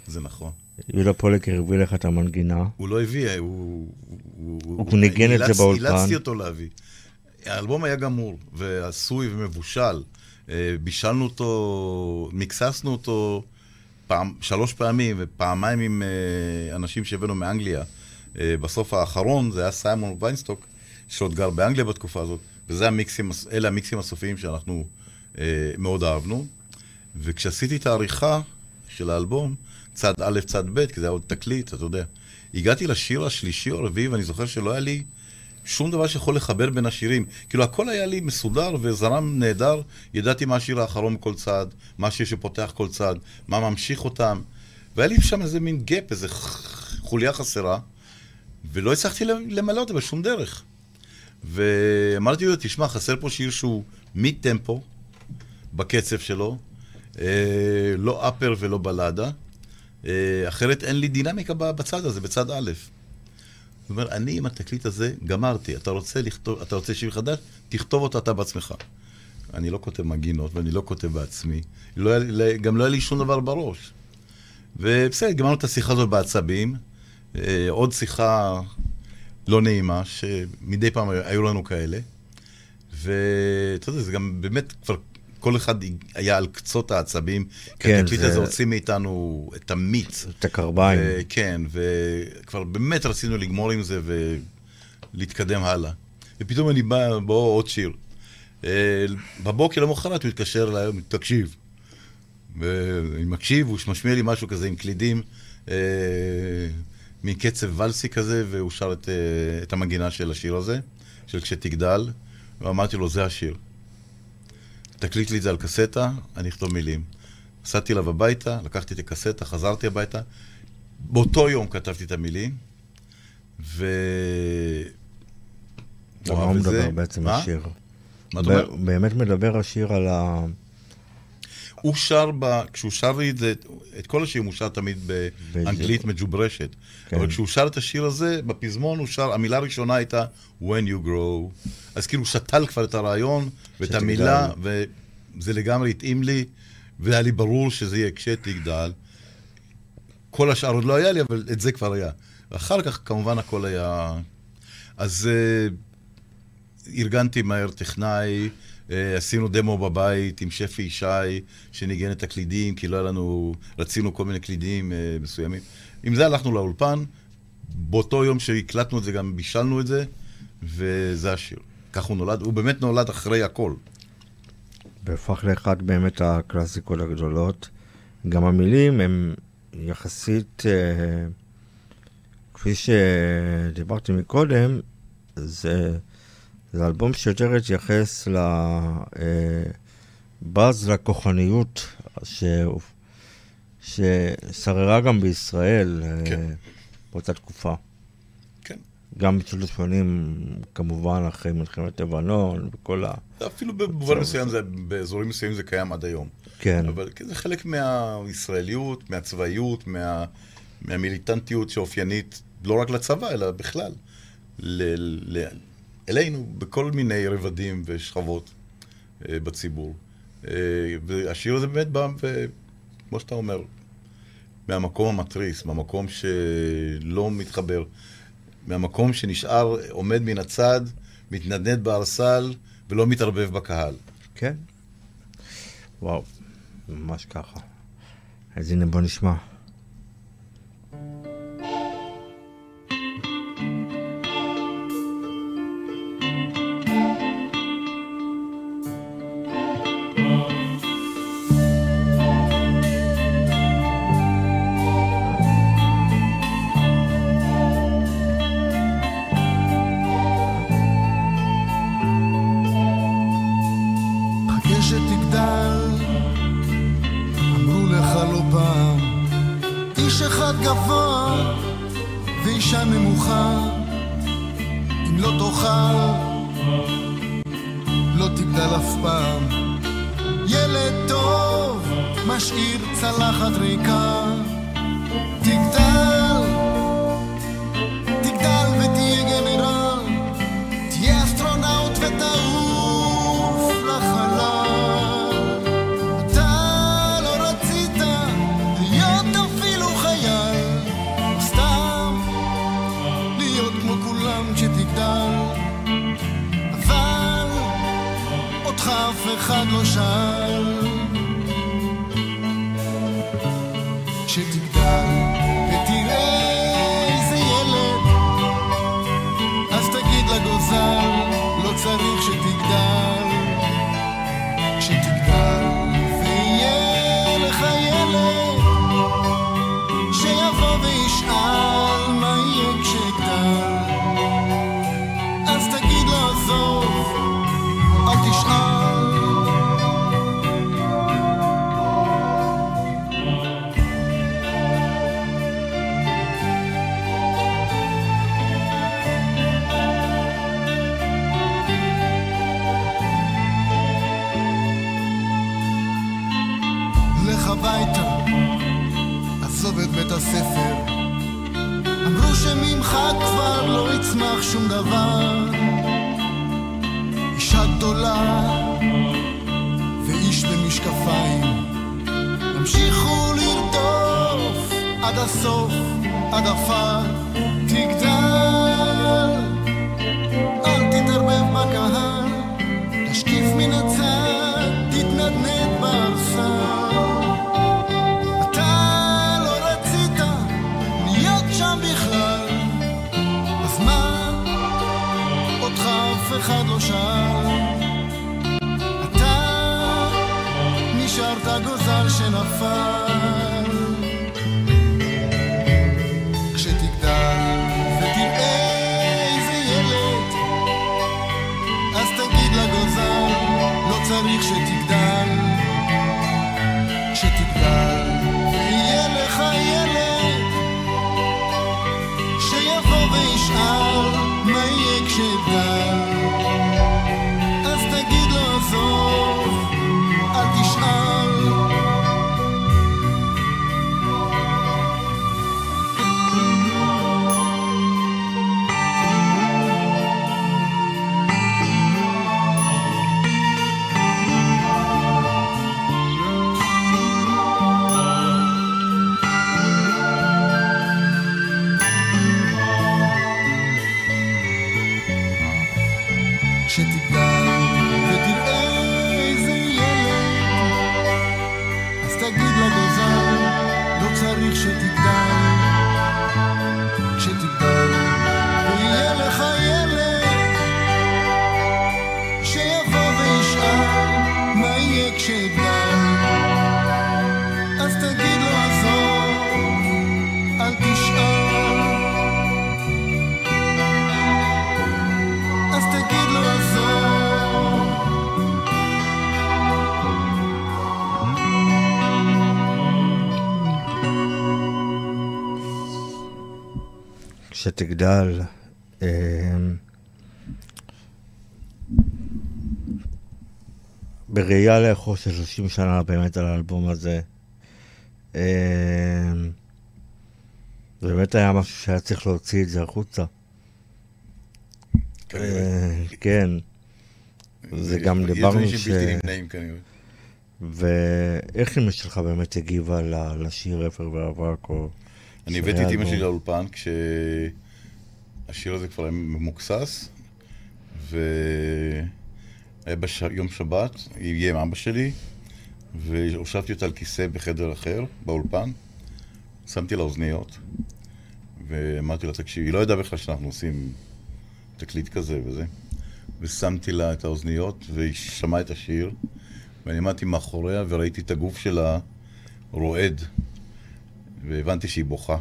זה נכון. יהודה פולקר הביא לך את המנגינה. הוא לא הביא, הוא... הוא, הוא ניגן את זה באולפן. אילצתי אותו להביא. האלבום היה גמור, ועשוי ומבושל. אה, בישלנו אותו, מיקססנו אותו פעם, שלוש פעמים, ופעמיים עם אה, אנשים שהבאנו מאנגליה. אה, בסוף האחרון זה היה סיימון ויינסטוק, שעוד גר באנגליה בתקופה הזאת, וזה המיקסים, אלה המיקסים הסופיים שאנחנו מאוד אהבנו. וכשעשיתי את העריכה של האלבום, צד א', צד ב', כי זה היה עוד תקליט, אתה יודע. הגעתי לשיר השלישי או הרביעי, ואני זוכר שלא היה לי שום דבר שיכול לחבר בין השירים. כאילו, הכל היה לי מסודר וזרם נהדר. ידעתי מה השיר האחרון בכל צד, מה השיר שפותח כל צד, מה ממשיך אותם. והיה לי שם איזה מין gap, איזה חוליה חסרה, ולא הצלחתי למלא אותה בשום דרך. ואמרתי לו, תשמע, חסר פה שיר שהוא מid-טמפו, בקצב שלו, אה, לא אפר ולא בלדה, אה, אחרת אין לי דינמיקה בצד הזה, בצד א'. הוא אומר, אני עם התקליט הזה גמרתי, אתה רוצה, לכתוב, אתה רוצה שיר חדש? תכתוב אותו אתה בעצמך. אני לא כותב מגינות ואני לא כותב בעצמי, לא לי- גם לא היה לי שום דבר בראש. ובסדר, גמרנו את השיחה הזאת בעצבים. אה, עוד שיחה לא נעימה, שמדי פעם היו לנו כאלה. ואתה יודע, זה גם באמת כבר, כל אחד היה על קצות העצבים. כי כן, התקליט זה- הזה הוציא מאיתנו את המיץ. את הקרביים. ו- כן, וכבר באמת רצינו לגמור עם זה ולהתקדם הלאה. ופתאום אני בא, בוא עוד שיר. אה, בבוקר למחרת הוא התקשר אליי, תקשיב. ואני מקשיב, הוא משמיע לי משהו כזה עם קלידים, אה, מין קצב ולסי כזה, והוא שר את, אה, את המנגינה של השיר הזה, של כשתגדל, ואמרתי לו, זה השיר. תקליט לי את זה על קסטה, אני אכתוב מילים. נסעתי אליו הביתה, לקחתי את הקסטה, חזרתי הביתה. באותו יום כתבתי את המילים, ו... מה הוא מדבר בעצם? השיר? מה אתה אומר? באמת מדבר השיר על ה... הוא שר, ב... כשהוא שר לי את זה, את כל השירים הוא שר תמיד באנגלית. מג'וברשת. כן. אבל כשהוא שר את השיר הזה, בפזמון הוא שר, המילה הראשונה הייתה When you grow. אז כאילו הוא שתל כבר את הרעיון ואת. המילה, וזה לגמרי התאים לי, והיה לי ברור שזה יהיה כשתגדל. כל השאר עוד לא היה לי, אבל את זה כבר היה. ואחר כך כמובן הכל היה... אז uh, ארגנתי מהר טכנאי, עשינו דמו בבית עם שפי ישי, שניגן את הקלידים, כי לא היה לנו, רצינו כל מיני קלידים uh, מסוימים. עם זה הלכנו לאולפן, באותו יום שהקלטנו את זה גם בישלנו את זה, וזה השיר. כך הוא נולד, הוא באמת נולד אחרי הכל. והפך לאחד באמת הקלאסיקות הגדולות. גם המילים הם יחסית, אה, כפי שדיברתי מקודם, זה, זה אלבום שיותר התייחס לבאז לכוחניות ש, ששררה גם בישראל אה, כן. באותה תקופה. כן. גם בשנות ה-80, כמובן, אחרי מלחמת לבנון וכל ה... אפילו במובן מסוים, זה, באזורים מסוימים זה קיים עד היום. כן. אבל זה חלק מהישראליות, מהצבאיות, מה, מהמיליטנטיות שאופיינית לא רק לצבא, אלא בכלל. ל, ל, אלינו, בכל מיני רבדים ושכבות אה, בציבור. אה, והשיר הזה באמת בא, כמו שאתה אומר, מהמקום המתריס, מהמקום שלא מתחבר, מהמקום שנשאר עומד מן הצד, מתנדנד בארסל ולא מתערבב בקהל. כן. וואו, ממש ככה. אז הנה בוא נשמע. כשתגדל, אה, בראייה לאחור של 30 שנה באמת על האלבום הזה, אה, זה באמת היה משהו שהיה צריך להוציא את זה החוצה. אה, כן, זה גם דיברנו ש... ואיך אמא שלך באמת הגיבה לשיר אפר ואבק, או... אני הבאתי את אלבום? שלי לאולפן כשהשיר הזה כבר היה ממוקסס, והיה ביום שבת, היא הגיעה עם אבא שלי, והושבתי אותה על כיסא בחדר אחר, באולפן, שמתי לה אוזניות, ואמרתי לה, תקשיבי, היא לא ידעה בכלל שאנחנו עושים תקליט כזה וזה, ושמתי לה את האוזניות, והיא שמעה את השיר, ואני עמדתי מאחוריה וראיתי את הגוף שלה רועד. והבנתי שהיא בוכה.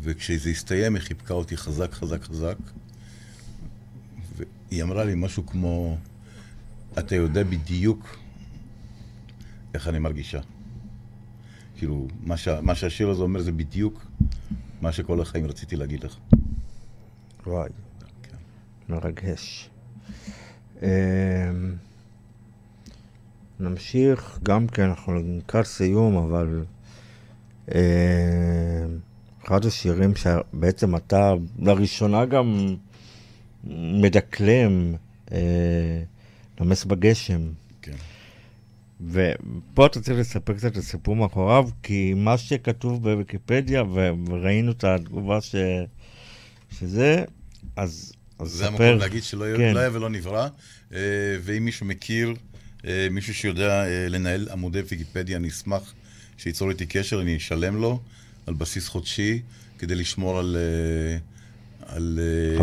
וכשזה הסתיים, היא חיבקה אותי חזק, חזק, חזק. והיא אמרה לי משהו כמו, אתה יודע בדיוק איך אני מרגישה. כאילו, מה, שה, מה שהשיר הזה אומר זה בדיוק מה שכל החיים רציתי להגיד לך. וואי, כן. מרגש. אמ, נמשיך, גם כן, אנחנו לקראת סיום, אבל אחד השירים שבעצם אתה לראשונה גם מדקלם, אה, נמס בגשם. כן. ופה אתה צריך לספר קצת את הסיפור מאחוריו, כי מה שכתוב בוויקיפדיה, וראינו את התגובה ש... שזה, אז, אז זה ספר. המקום להגיד שלא כן. לא היה ולא נברא, אה, ואם מישהו מכיר, אה, מישהו שיודע אה, לנהל עמודי ויקיפדיה, אני אשמח שייצור איתי קשר, אני אשלם לו על בסיס חודשי, כדי לשמור על... אה, על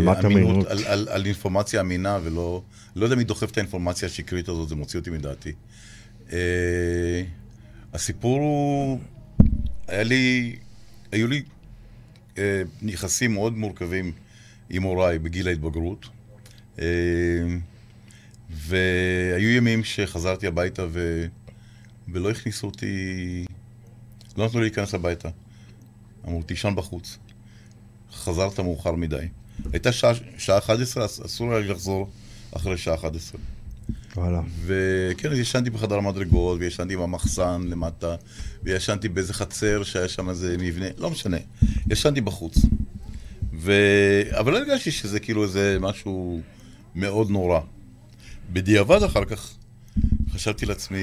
אה, אמינות. על, על, על אינפורמציה אמינה, ולא לא יודע מי דוחף את האינפורמציה השקרית הזאת, זה מוציא אותי מדעתי. אה, הסיפור הוא, היה לי, היו לי אה, יחסים מאוד מורכבים עם הוריי בגיל ההתבגרות. אה, והיו ימים שחזרתי הביתה ו... ולא הכניסו אותי, לא נתנו לי להיכנס הביתה. אמרו, תישן בחוץ. חזרת מאוחר מדי. הייתה שעה, שעה 11, אז אסור היה לחזור אחרי שעה 11. וואלה. וכן, אז ישנתי בחדר המדרגות, וישנתי במחסן למטה, וישנתי באיזה חצר שהיה שם איזה מבנה, לא משנה. ישנתי בחוץ. ו... אבל לא הרגשתי שזה כאילו איזה משהו מאוד נורא. בדיעבד אחר כך חשבתי לעצמי,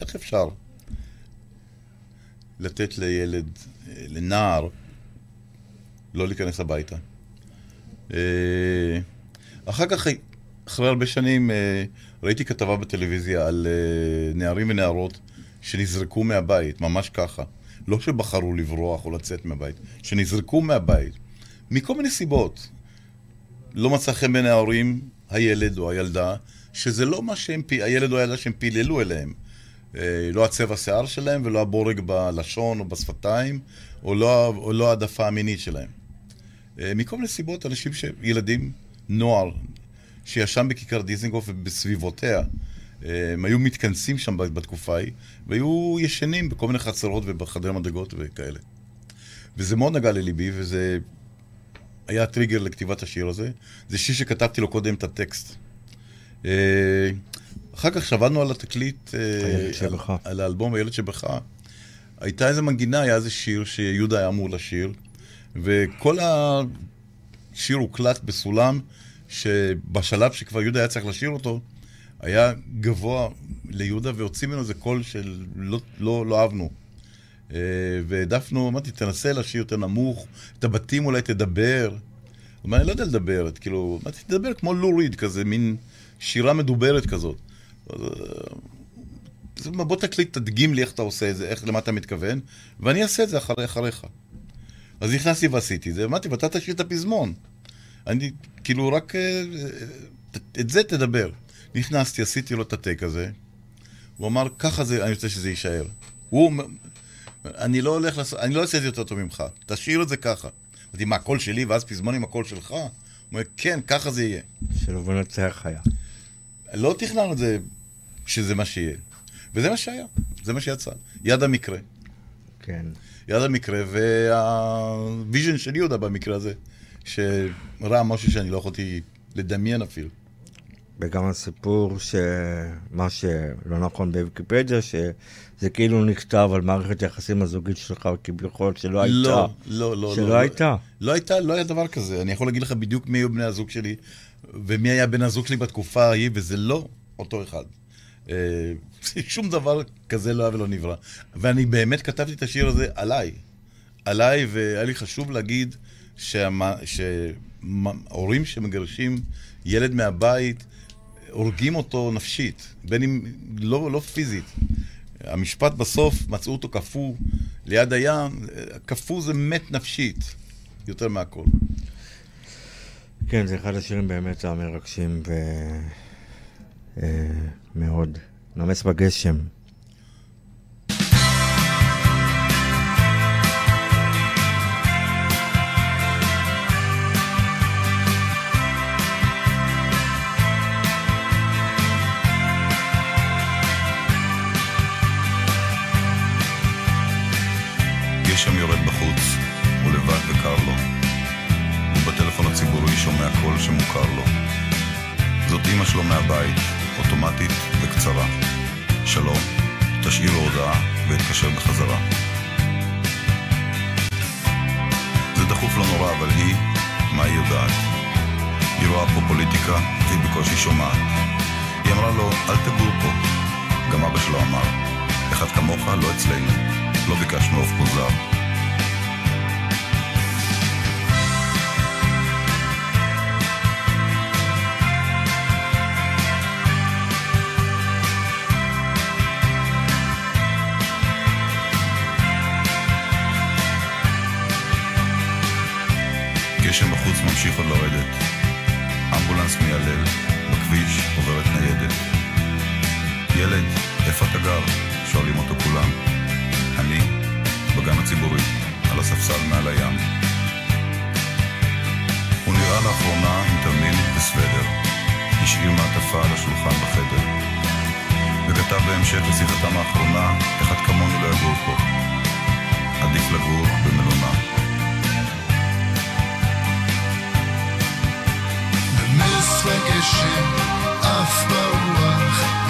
איך אפשר לתת לילד, אה, לנער, לא להיכנס הביתה? אה, אחר כך, אחרי הרבה שנים, אה, ראיתי כתבה בטלוויזיה על נערים ונערות שנזרקו מהבית, ממש ככה. לא שבחרו לברוח או לצאת מהבית, שנזרקו מהבית, מכל מיני סיבות. לא מצא חן בין ההורים, הילד או הילדה, שזה לא מה שהם, הילד או הילדה שהם פיללו אליהם. אה, לא הצבע שיער שלהם ולא הבורג בלשון או בשפתיים, או לא, או לא העדפה המינית שלהם. אה, מכל מיני סיבות, אנשים ש... ילדים, נוער, שישן בכיכר דיזנגוף ובסביבותיה, אה, הם היו מתכנסים שם בתקופה ההיא, והיו ישנים בכל מיני חצרות ובחדרי מדרגות וכאלה. וזה מאוד נגע לליבי, וזה היה טריגר לכתיבת השיר הזה. זה שיר שכתבתי לו קודם את הטקסט. אחר כך שעבדנו על התקליט, אה. על, על האלבום הילד שבך, הייתה איזה מנגינה, היה איזה שיר שיהודה היה אמור לשיר, וכל השיר הוקלט בסולם, שבשלב שכבר יהודה היה צריך לשיר אותו, היה גבוה ליהודה, והוציא ממנו איזה קול של לא, לא, לא אהבנו. אה, והעדפנו, אמרתי, תנסה לשיר יותר נמוך, את הבתים אולי תדבר. הוא אומר, אני לא יודע לדבר, כאילו, אמרתי, תדבר כמו לו ריד כזה, מין שירה מדוברת כזאת. אז, אה, בוא תקליט, תדגים לי איך אתה עושה את זה, איך, למה אתה מתכוון, ואני אעשה את זה אחרי, אחריך. אז נכנסתי ועשיתי את זה, אמרתי, ואתה תשאיר את הפזמון. אני, כאילו, רק אה, אה, את זה תדבר. נכנסתי, עשיתי לו את הטייק הזה, הוא אמר, ככה זה, אני רוצה שזה יישאר. הוא אומר, אני לא הולך לעשות, אני לא אעשה את זה יותר טוב ממך, תשאיר את זה ככה. אמרתי, מה, הקול שלי ואז פזמון עם הקול שלך? הוא אומר, כן, ככה זה יהיה. שלא בנצח היה. לא תכננו את זה שזה מה שיהיה. וזה מה שהיה, זה מה שיצא. יד המקרה. כן. יד המקרה, והוויז'ן של יהודה במקרה הזה, שראה משהו שאני לא יכולתי לדמיין אפילו. וגם הסיפור שמה שלא נכון בוויקיפדיה, שזה כאילו נכתב על מערכת היחסים הזוגית שלך כביכול שלא הייתה. לא, לא, לא. שלא לא, הייתה. לא הייתה, לא היה דבר כזה. אני יכול להגיד לך בדיוק מי היו בני הזוג שלי, ומי היה בן הזוג שלי בתקופה ההיא, וזה לא אותו אחד. אה, (laughs) שום דבר כזה לא היה ולא נברא. ואני באמת כתבתי את השיר הזה עליי. עליי, והיה לי חשוב להגיד שהורים שמגרשים ילד מהבית, הורגים אותו נפשית, בין אם לא, לא פיזית. המשפט בסוף, מצאו אותו קפוא ליד הים, קפוא זה מת נפשית, יותר מהכל. כן, זה אחד השירים באמת המרגשים ו... אה, מאוד. נמס בגשם. גשם יורד בחוץ, הוא לבד וקר לו. ובטלפון הציבורי שומע קול שמוכר לו. זאת אמא שלו מהבית, אוטומטית וקצרה. שלום, תשאיר לו הודעה ואתקשר בחזרה. זה דחוף לא נורא, אבל היא, מה היא יודעת? היא רואה פה פוליטיקה, והיא בקושי שומעת. היא אמרה לו, אל תגור פה. גם אבא שלו אמר, אחד כמוך לא אצלנו. לא ביקשנו עוף מוזר. גשם בחוץ ממשיך עוד לרדת. אמבולנס מיילל, בכביש עוברת ניידת. ילד, איפה אתה גר? שואלים אותו כולם. אני, בגן הציבורי, על הספסל מעל הים. הוא נראה לאחרונה עם תרמיל וסוודר. השאיר מעטפה על השולחן בחדר. וכתב בהמשך לשיחתם האחרונה, אחד כמונו לא יגור פה. עדיף לגור במלונה. עץ וגשם, אף ברוח.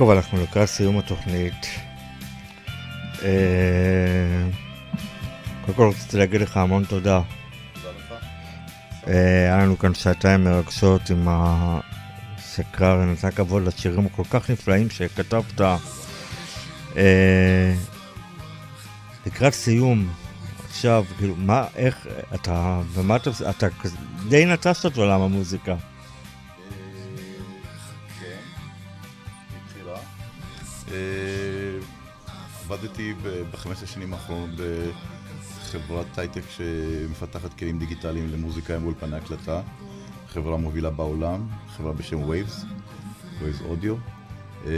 יעקב, אנחנו לקראת סיום התוכנית. אה, קודם כל רציתי להגיד לך המון תודה. אה, היה לנו כאן שעתיים מרגשות עם הסקרר, נתן כבוד לשירים הכל כך נפלאים שכתבת. אה, לקראת סיום, עכשיו, כאילו, מה, איך, אתה, ומה אתה, אתה די נטשת את עולם המוזיקה. עבדתי ב-15 שנים האחרונות בחברת הייטק שמפתחת כלים דיגיטליים למוזיקה עם אולפני הקלטה. חברה מובילה בעולם, חברה בשם Waves, Waves Audio. אה,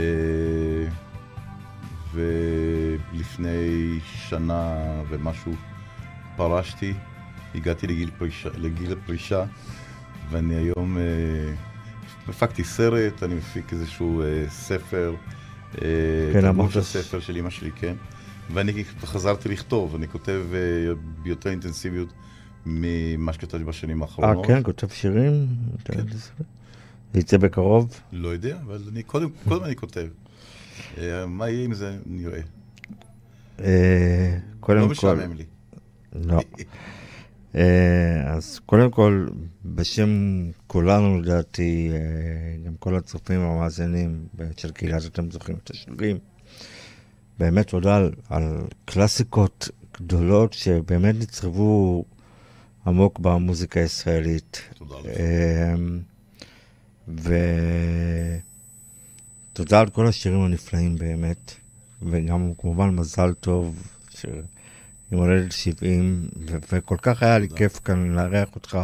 ולפני שנה ומשהו פרשתי, הגעתי לגיל פרישה, לגיל הפרישה, ואני היום אה, הפקתי סרט, אני מפיק איזשהו אה, ספר, כן, אמרת של ש- ספר של אמא שלי, כן. ואני חזרתי לכתוב, אני כותב אה, ביותר אינטנסיביות ממה שכתבתי בשנים אה, האחרונות. כן, כותב שירים? כן. זה יצא בקרוב? לא יודע, אבל אני קודם, קודם אני כותב. אה, מה יהיה עם זה, נראה. אה, קודם לא כל... משעמם לי. לא. אה, אז קודם כל, בשם כולנו לדעתי, אה, גם כל הצופים והמאזינים של קהילת אתם זוכרים את השירים, באמת תודה על, על קלאסיקות גדולות שבאמת נצרבו עמוק במוזיקה הישראלית. תודה לך. אה, ותודה על כל השירים הנפלאים באמת, וגם כמובן מזל טוב. עם הולדת 70, ו- וכל כך היה לי. כיף כאן לארח אותך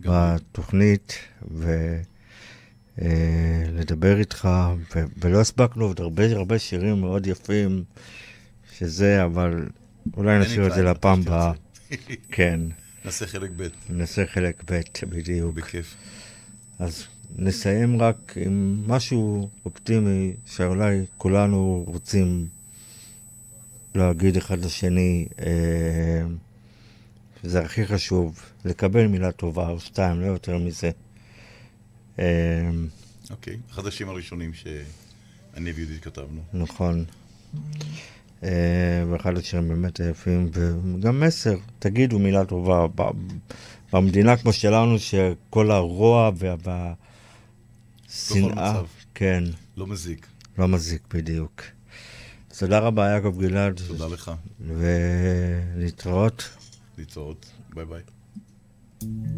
גם לי. בתוכנית, ולדבר איתך, ו- ולא הספקנו עוד הרבה הרבה שירים מאוד יפים, שזה, אבל אולי נשאיר את זה לפעם. הבאה. (laughs) כן, נעשה חלק ב', נעשה חלק ב', בדיוק. בכיף. אז נסיים רק עם משהו אופטימי, שאולי כולנו רוצים להגיד אחד לשני, אה, שזה הכי חשוב, לקבל מילה טובה או שתיים, לא יותר מזה. אה, אוקיי, אחד השירים הראשונים שאני ויהודית כתבנו. נכון. אה, ואחד השירים באמת היפים, וגם מסר, תגידו מילה טובה. במדינה כמו שלנו, שכל הרוע וה- והשנאה, מצב. כן, לא מזיק. לא מזיק בדיוק. תודה רבה, יעקב גלעד, תודה לך. ולהתראות. להתראות. ביי ביי. אפילו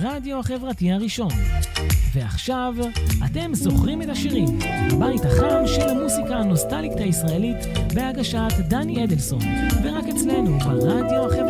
הרדיו החברתי הראשון. ועכשיו, אתם זוכרים את השירים, הבית החם של המוסיקה הנוסטליקת הישראלית, בהגשת דני אדלסון, ורק אצלנו ברדיו החברתי.